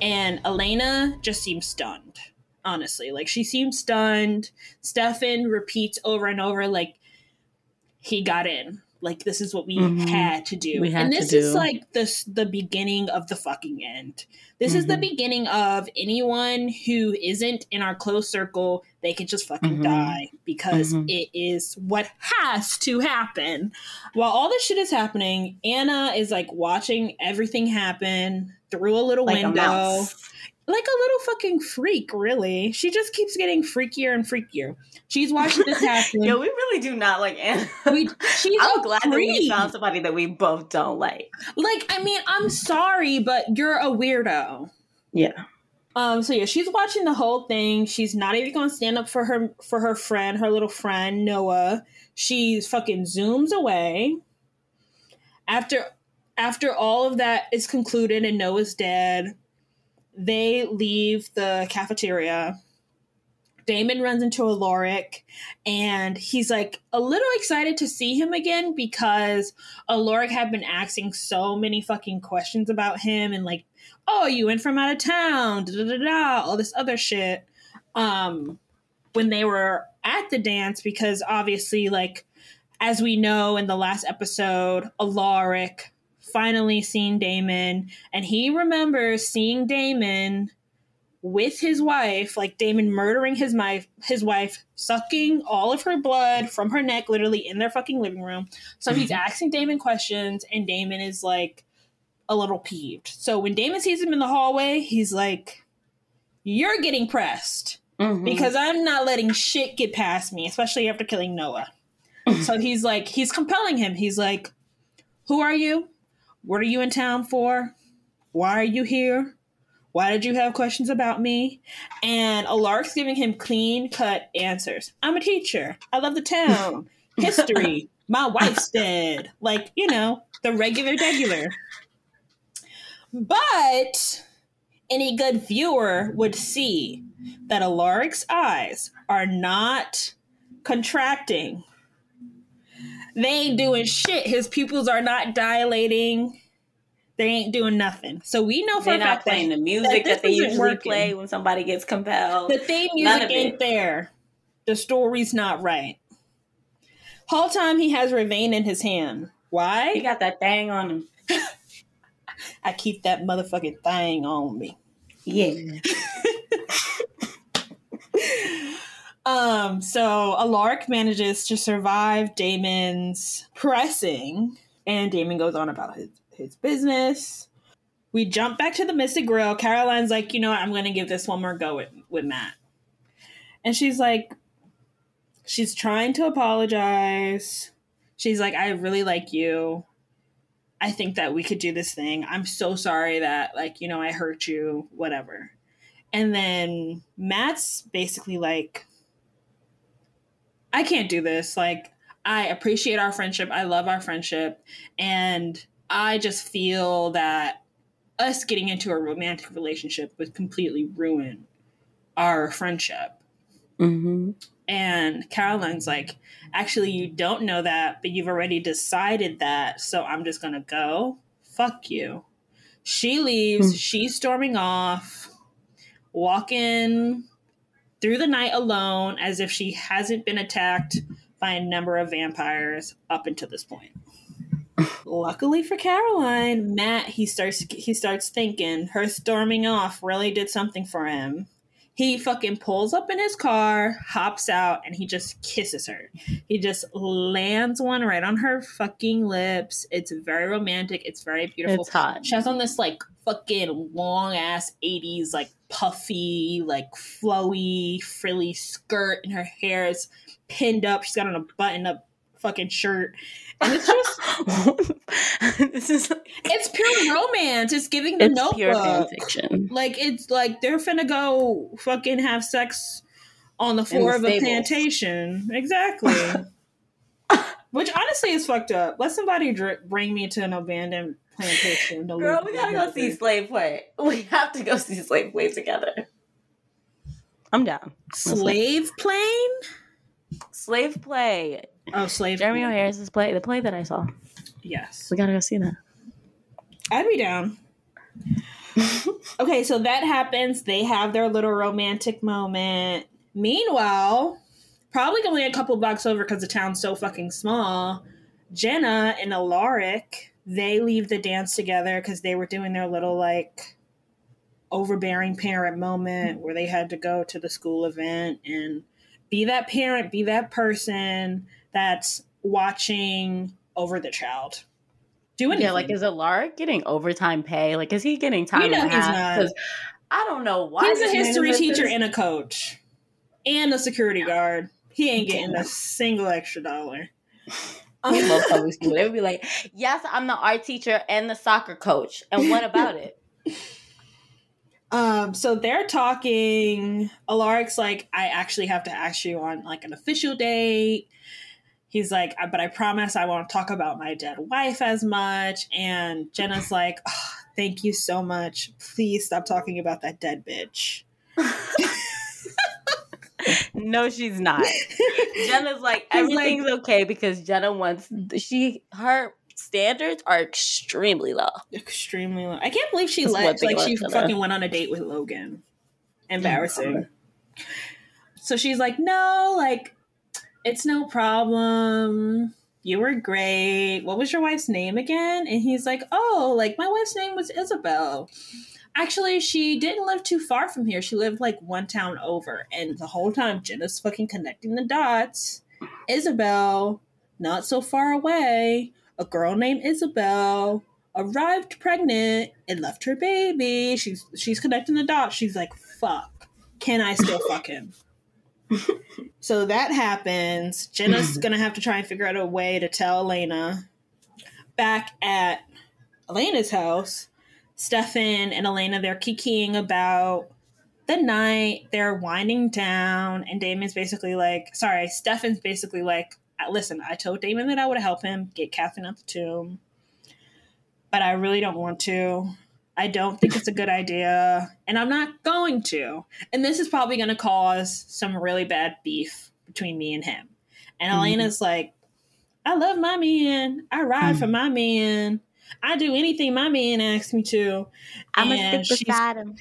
And Elena just seems stunned, honestly. Like, she seems stunned. Stefan repeats over and over, like, he got in. Like, this is what we Mhm. had to do. We had and to this is do. like the, the beginning of the fucking end. This is the Mhm. beginning of anyone who isn't in our close circle, they can just fucking Mhm. die because Mhm. it is what has to happen. While all this shit is happening, Anna is like watching everything happen through a little Like window. mouse. Like a little fucking freak, really. She just keeps getting freakier and freakier. She's watching this happen. Yo, we really do not like Anna. We, she's I'm glad that we found somebody that we both don't like. Like, I mean, I'm sorry, but you're a weirdo. Yeah. Um, so yeah, she's watching the whole thing. She's not even gonna stand up for her for her friend, her little friend, Noah. She fucking zooms away. After after all of that is concluded and Noah's dead, they leave the cafeteria. Damon runs into Alaric and he's like a little excited to see him again because Alaric had been asking so many fucking questions about him and like, oh, you went from out of town, da da da all this other shit. Um, when they were at the dance, because obviously, like, as we know in the last episode, Alaric finally seen Damon, and he remembers seeing Damon with his wife, like Damon murdering his wife, his wife, sucking all of her blood from her neck, literally in their fucking living room. So he's asking Damon questions, and Damon is like a little peeved. So when Damon sees him in the hallway, he's like, "You're getting pressed Mhm. because I'm not letting shit get past me, especially after killing Noah." so he's like, he's compelling him. He's like, "Who are you? What are you in town for? Why are you here? Why did you have questions about me?" And Alaric's giving him clean cut answers. I'm a teacher. I love the town. History. My wife's dead. Like, you know, the regular regular. But any good viewer would see that Alaric's eyes are not contracting. They ain't doing shit. His pupils are not dilating. They ain't doing nothing. So we know for They're a not playing that, the music this that, they usually working. play when somebody gets compelled. The theme music ain't it. there. The story's not right. Whole time he has vervain in his hand. Why? He got that thing on him. I keep that motherfucking thing on me. Yeah. Um, so Alaric manages to survive Damon's pressing, and Damon goes on about his, his business. We jump back to the Mystic Grill. Caroline's like, you know what, I'm gonna give this one more go with, with Matt. And she's like, she's trying to apologize. She's like, I really like you. I think that we could do this thing. I'm so sorry that, like, you know, I hurt you, whatever. And then Matt's basically like, I can't do this. Like, I appreciate our friendship. I love our friendship. And I just feel that us getting into a romantic relationship would completely ruin our friendship. Mm-hmm. And Caroline's like, actually, you don't know that, but you've already decided that. So I'm just going to go. Fuck you. She leaves. She's storming off, walking through the night alone as if she hasn't been attacked by a number of vampires up until this point. Luckily for Caroline, Matt he starts he starts thinking her storming off really did something for him. He fucking pulls up in his car, hops out, and he just kisses her. He just lands one right on her fucking lips. It's very romantic. It's very beautiful. It's hot. She has on this like fucking long ass 80s, like puffy, like flowy, frilly skirt, and her hair is pinned up. She's got on a button up fucking shirt. And it's just this is it's pure romance. It's giving the It's pure fan notebook. fiction. Like it's like they're finna go fucking have sex on the floor the of a plantation. Exactly. Which honestly is fucked up. Let somebody dr- bring me to an abandoned plantation. to Girl, we gotta go see. Slave Play. We have to go see Slave Play together. I'm down. Slave plane? Slave Play. Oh, slave. Jeremy. O. Harris's play, the play that I saw. Yes. We gotta go see that. I'd be down. okay, so that happens. They have their little romantic moment. Meanwhile, probably only a couple blocks over because the town's so fucking small. Jenna and Alaric, they leave the dance together because they were doing their little like overbearing parent moment where they had to go to the school event and be that parent, be that person that's watching over the child. Do anything. Yeah, like is Alaric getting overtime pay? Like is he getting time You know he's half? not. I don't know why. He's a history teacher and a coach, and a security guard. He ain't getting a single extra dollar. He love public school. They would be like, "Yes, I'm the art teacher and the soccer coach." And what about it? Um, so they're talking. Alaric's like, I actually have to ask you on like an official date. He's like, uh, but I promise I won't talk about my dead wife as much. And Jenna's like, "Oh, thank you so much. Please stop talking about that dead bitch. No, she's not. Jenna's like everything's okay because Jenna wants she her standards are extremely low. Extremely low. I can't believe she let like she fucking went on a date with Logan. Oh Embarrassing. So she's like, no, like, it's no problem. You were great. What was your wife's name again? And he's like, oh, like my wife's name was Isabel. Actually, she didn't live too far from here. She lived like one town over. And the whole time, Jenna's fucking connecting the dots. Isabel, not so far away, a girl named Isabel arrived pregnant and left her baby. She's she's connecting the dots. She's like, fuck. Can I still fuck him? So that happens. Jenna's mm-hmm. gonna have to try and figure out a way to tell Elena. Back at Elena's house, Stefan and Elena they're kikiing about the night. They're winding down, and Damon's basically like, sorry, Stefan's basically like, listen, I told Damon that I would help him get Katherine out the tomb, but I really don't want to. I don't think it's a good idea, and I'm not going to. And this is probably going to cause some really bad beef between me and him. And Mhm. Elena's like, I love my man. I ride for my man. I do anything my man asks me to. I'ma And stick she's- beside him.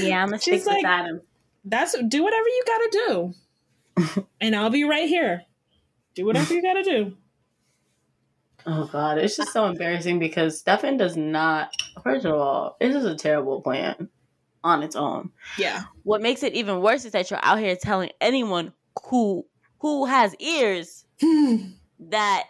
Yeah, I'm gonna stick She's like, beside him. That's do whatever you gotta do, and I'll be right here. Do whatever you gotta do. Oh god, it's just so embarrassing because Stefan does not. First of all, this is a terrible plan on its own. Yeah. What makes it even worse is that you're out here telling anyone who who has ears that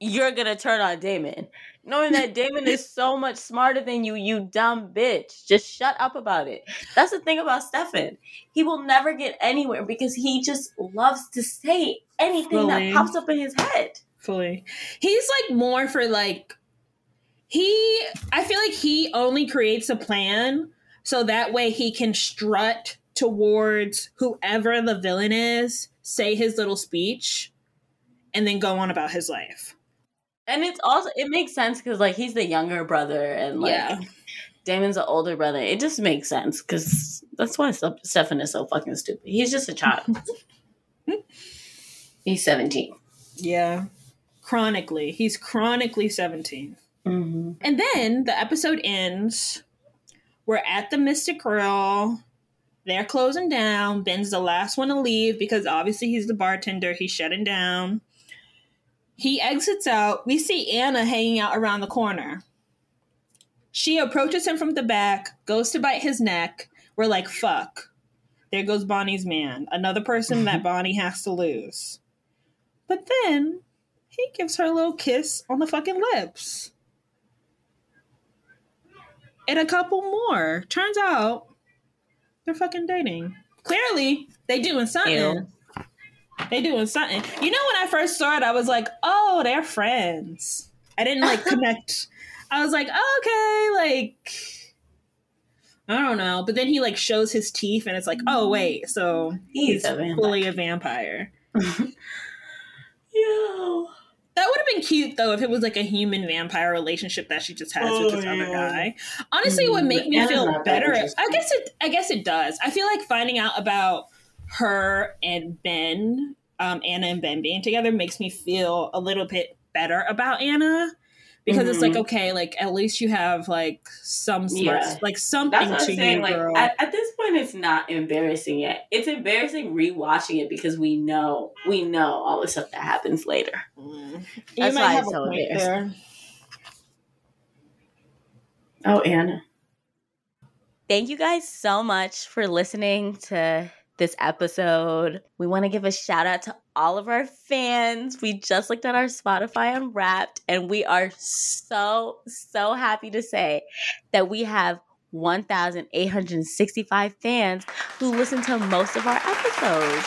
you're gonna turn on Damon, knowing that Damon is so much smarter than you. You dumb bitch. Just shut up about it. That's the thing about Stefan. He will never get anywhere because he just loves to say anything Fully. that pops up in his head. Fully. He's like more for like he I feel like he only creates a plan so that way he can strut towards whoever the villain is, say his little speech, and then go on about his life. And it's also it makes sense because like he's the younger brother and like Yeah. Damon's the older brother. It just makes sense because that's why Ste- Stefan is so fucking stupid. He's just a child. he's seventeen. Yeah. Chronically. He's chronically 17. Mm-hmm. And then the episode ends. We're at the Mystic Grill. They're closing down. Ben's the last one to leave because obviously he's the bartender. He's shutting down. He exits out. We see Anna hanging out around the corner. She approaches him from the back, goes to bite his neck. We're like, fuck. There goes Bonnie's man. Another person that Bonnie has to lose. But then he gives her a little kiss on the fucking lips and a couple more. Turns out they're fucking dating. Clearly, they doing something. Ew. They doing something. You know, when I first saw it, I was like, "Oh, they're friends." I didn't like connect. I was like, oh, "Okay, like, I don't know. But then he like shows his teeth, and it's like, oh wait, so He's he's, a fully a vampire. Yeah. That would have been cute though if it was like a human vampire relationship that she just has with Oh, this other guy. Honestly, it would Mm, make me feel better. interesting. I guess it. I guess it does. I feel like finding out about her and Ben, um, Anna and Ben being together makes me feel a little bit better about Anna because it's like Mhm. okay, like at least you have like some sort, Yeah. like something That's what to I'm saying. you, Like girl. at, at this point, it's not embarrassing yet. It's embarrassing rewatching it because we know we know all the stuff that happens later. you That's might why have it's a so point embarrassing. there. Oh, Anna. Thank you guys so much for listening to this episode. We want to give a shout out to all of our fans. We just looked at our Spotify Unwrapped, and we are so, so happy to say that we have 1,865 fans who listen to most of our episodes.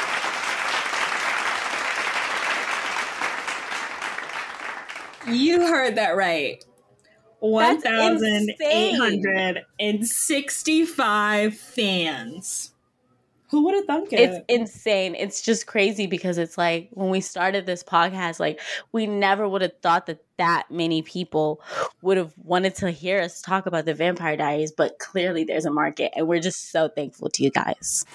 You heard that right. One That's thousand eight insane. hundred and sixty-five fans. Who would have thunk it? It's insane. It's just crazy because it's like when we started this podcast, like we never would have thought that that many people would have wanted to hear us talk about the Vampire Diaries, but clearly there's a market, and we're just so thankful to you guys.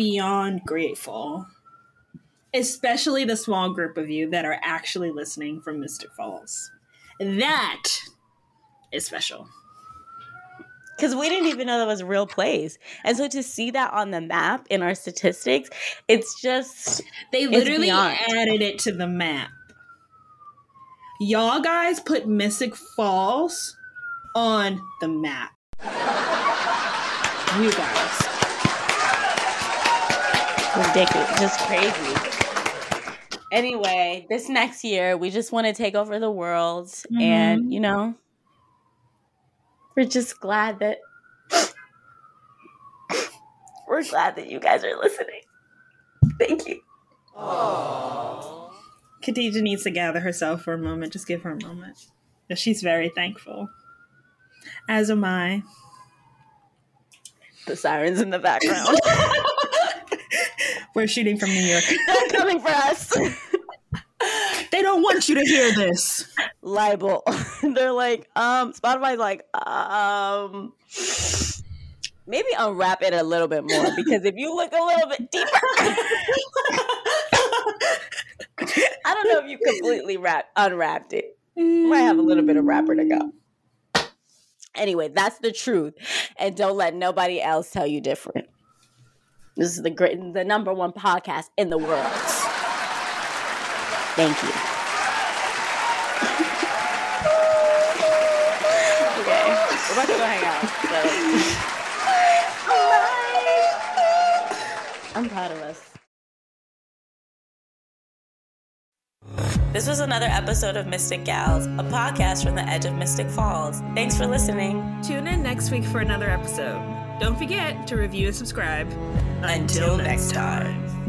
beyond grateful. Especially the small group of you that are actually listening from Mystic Falls. That is special. Because we didn't even know that was a real place. And so to see that on the map in our statistics, it's just. They literally added it to the map. Y'all guys put Mystic Falls on the map. You guys. ridiculous, just crazy. Anyway, this next year, we just want to take over the world, Mm-hmm. and you know, we're just glad that we're glad that you guys are listening. Thank you. Khadija needs to gather herself for a moment. Just give her a moment. She's very thankful. As am I. The sirens in the background. We're shooting from New York. They're coming for us. Don't want you to hear this. Libel. They're like, um, Spotify's like, um, maybe unwrap it a little bit more because if you look a little bit deeper, I don't know if you completely wrap unwrapped it. Might have a little bit of wrapper to go. Anyway, that's the truth, and don't let nobody else tell you different. This is the great, the number one podcast in the world. Thank you. This was another episode of Mystic Gals, a podcast from the edge of Mystic Falls. Thanks for listening. Tune in next week for another episode. Don't forget to review and subscribe. Until next time.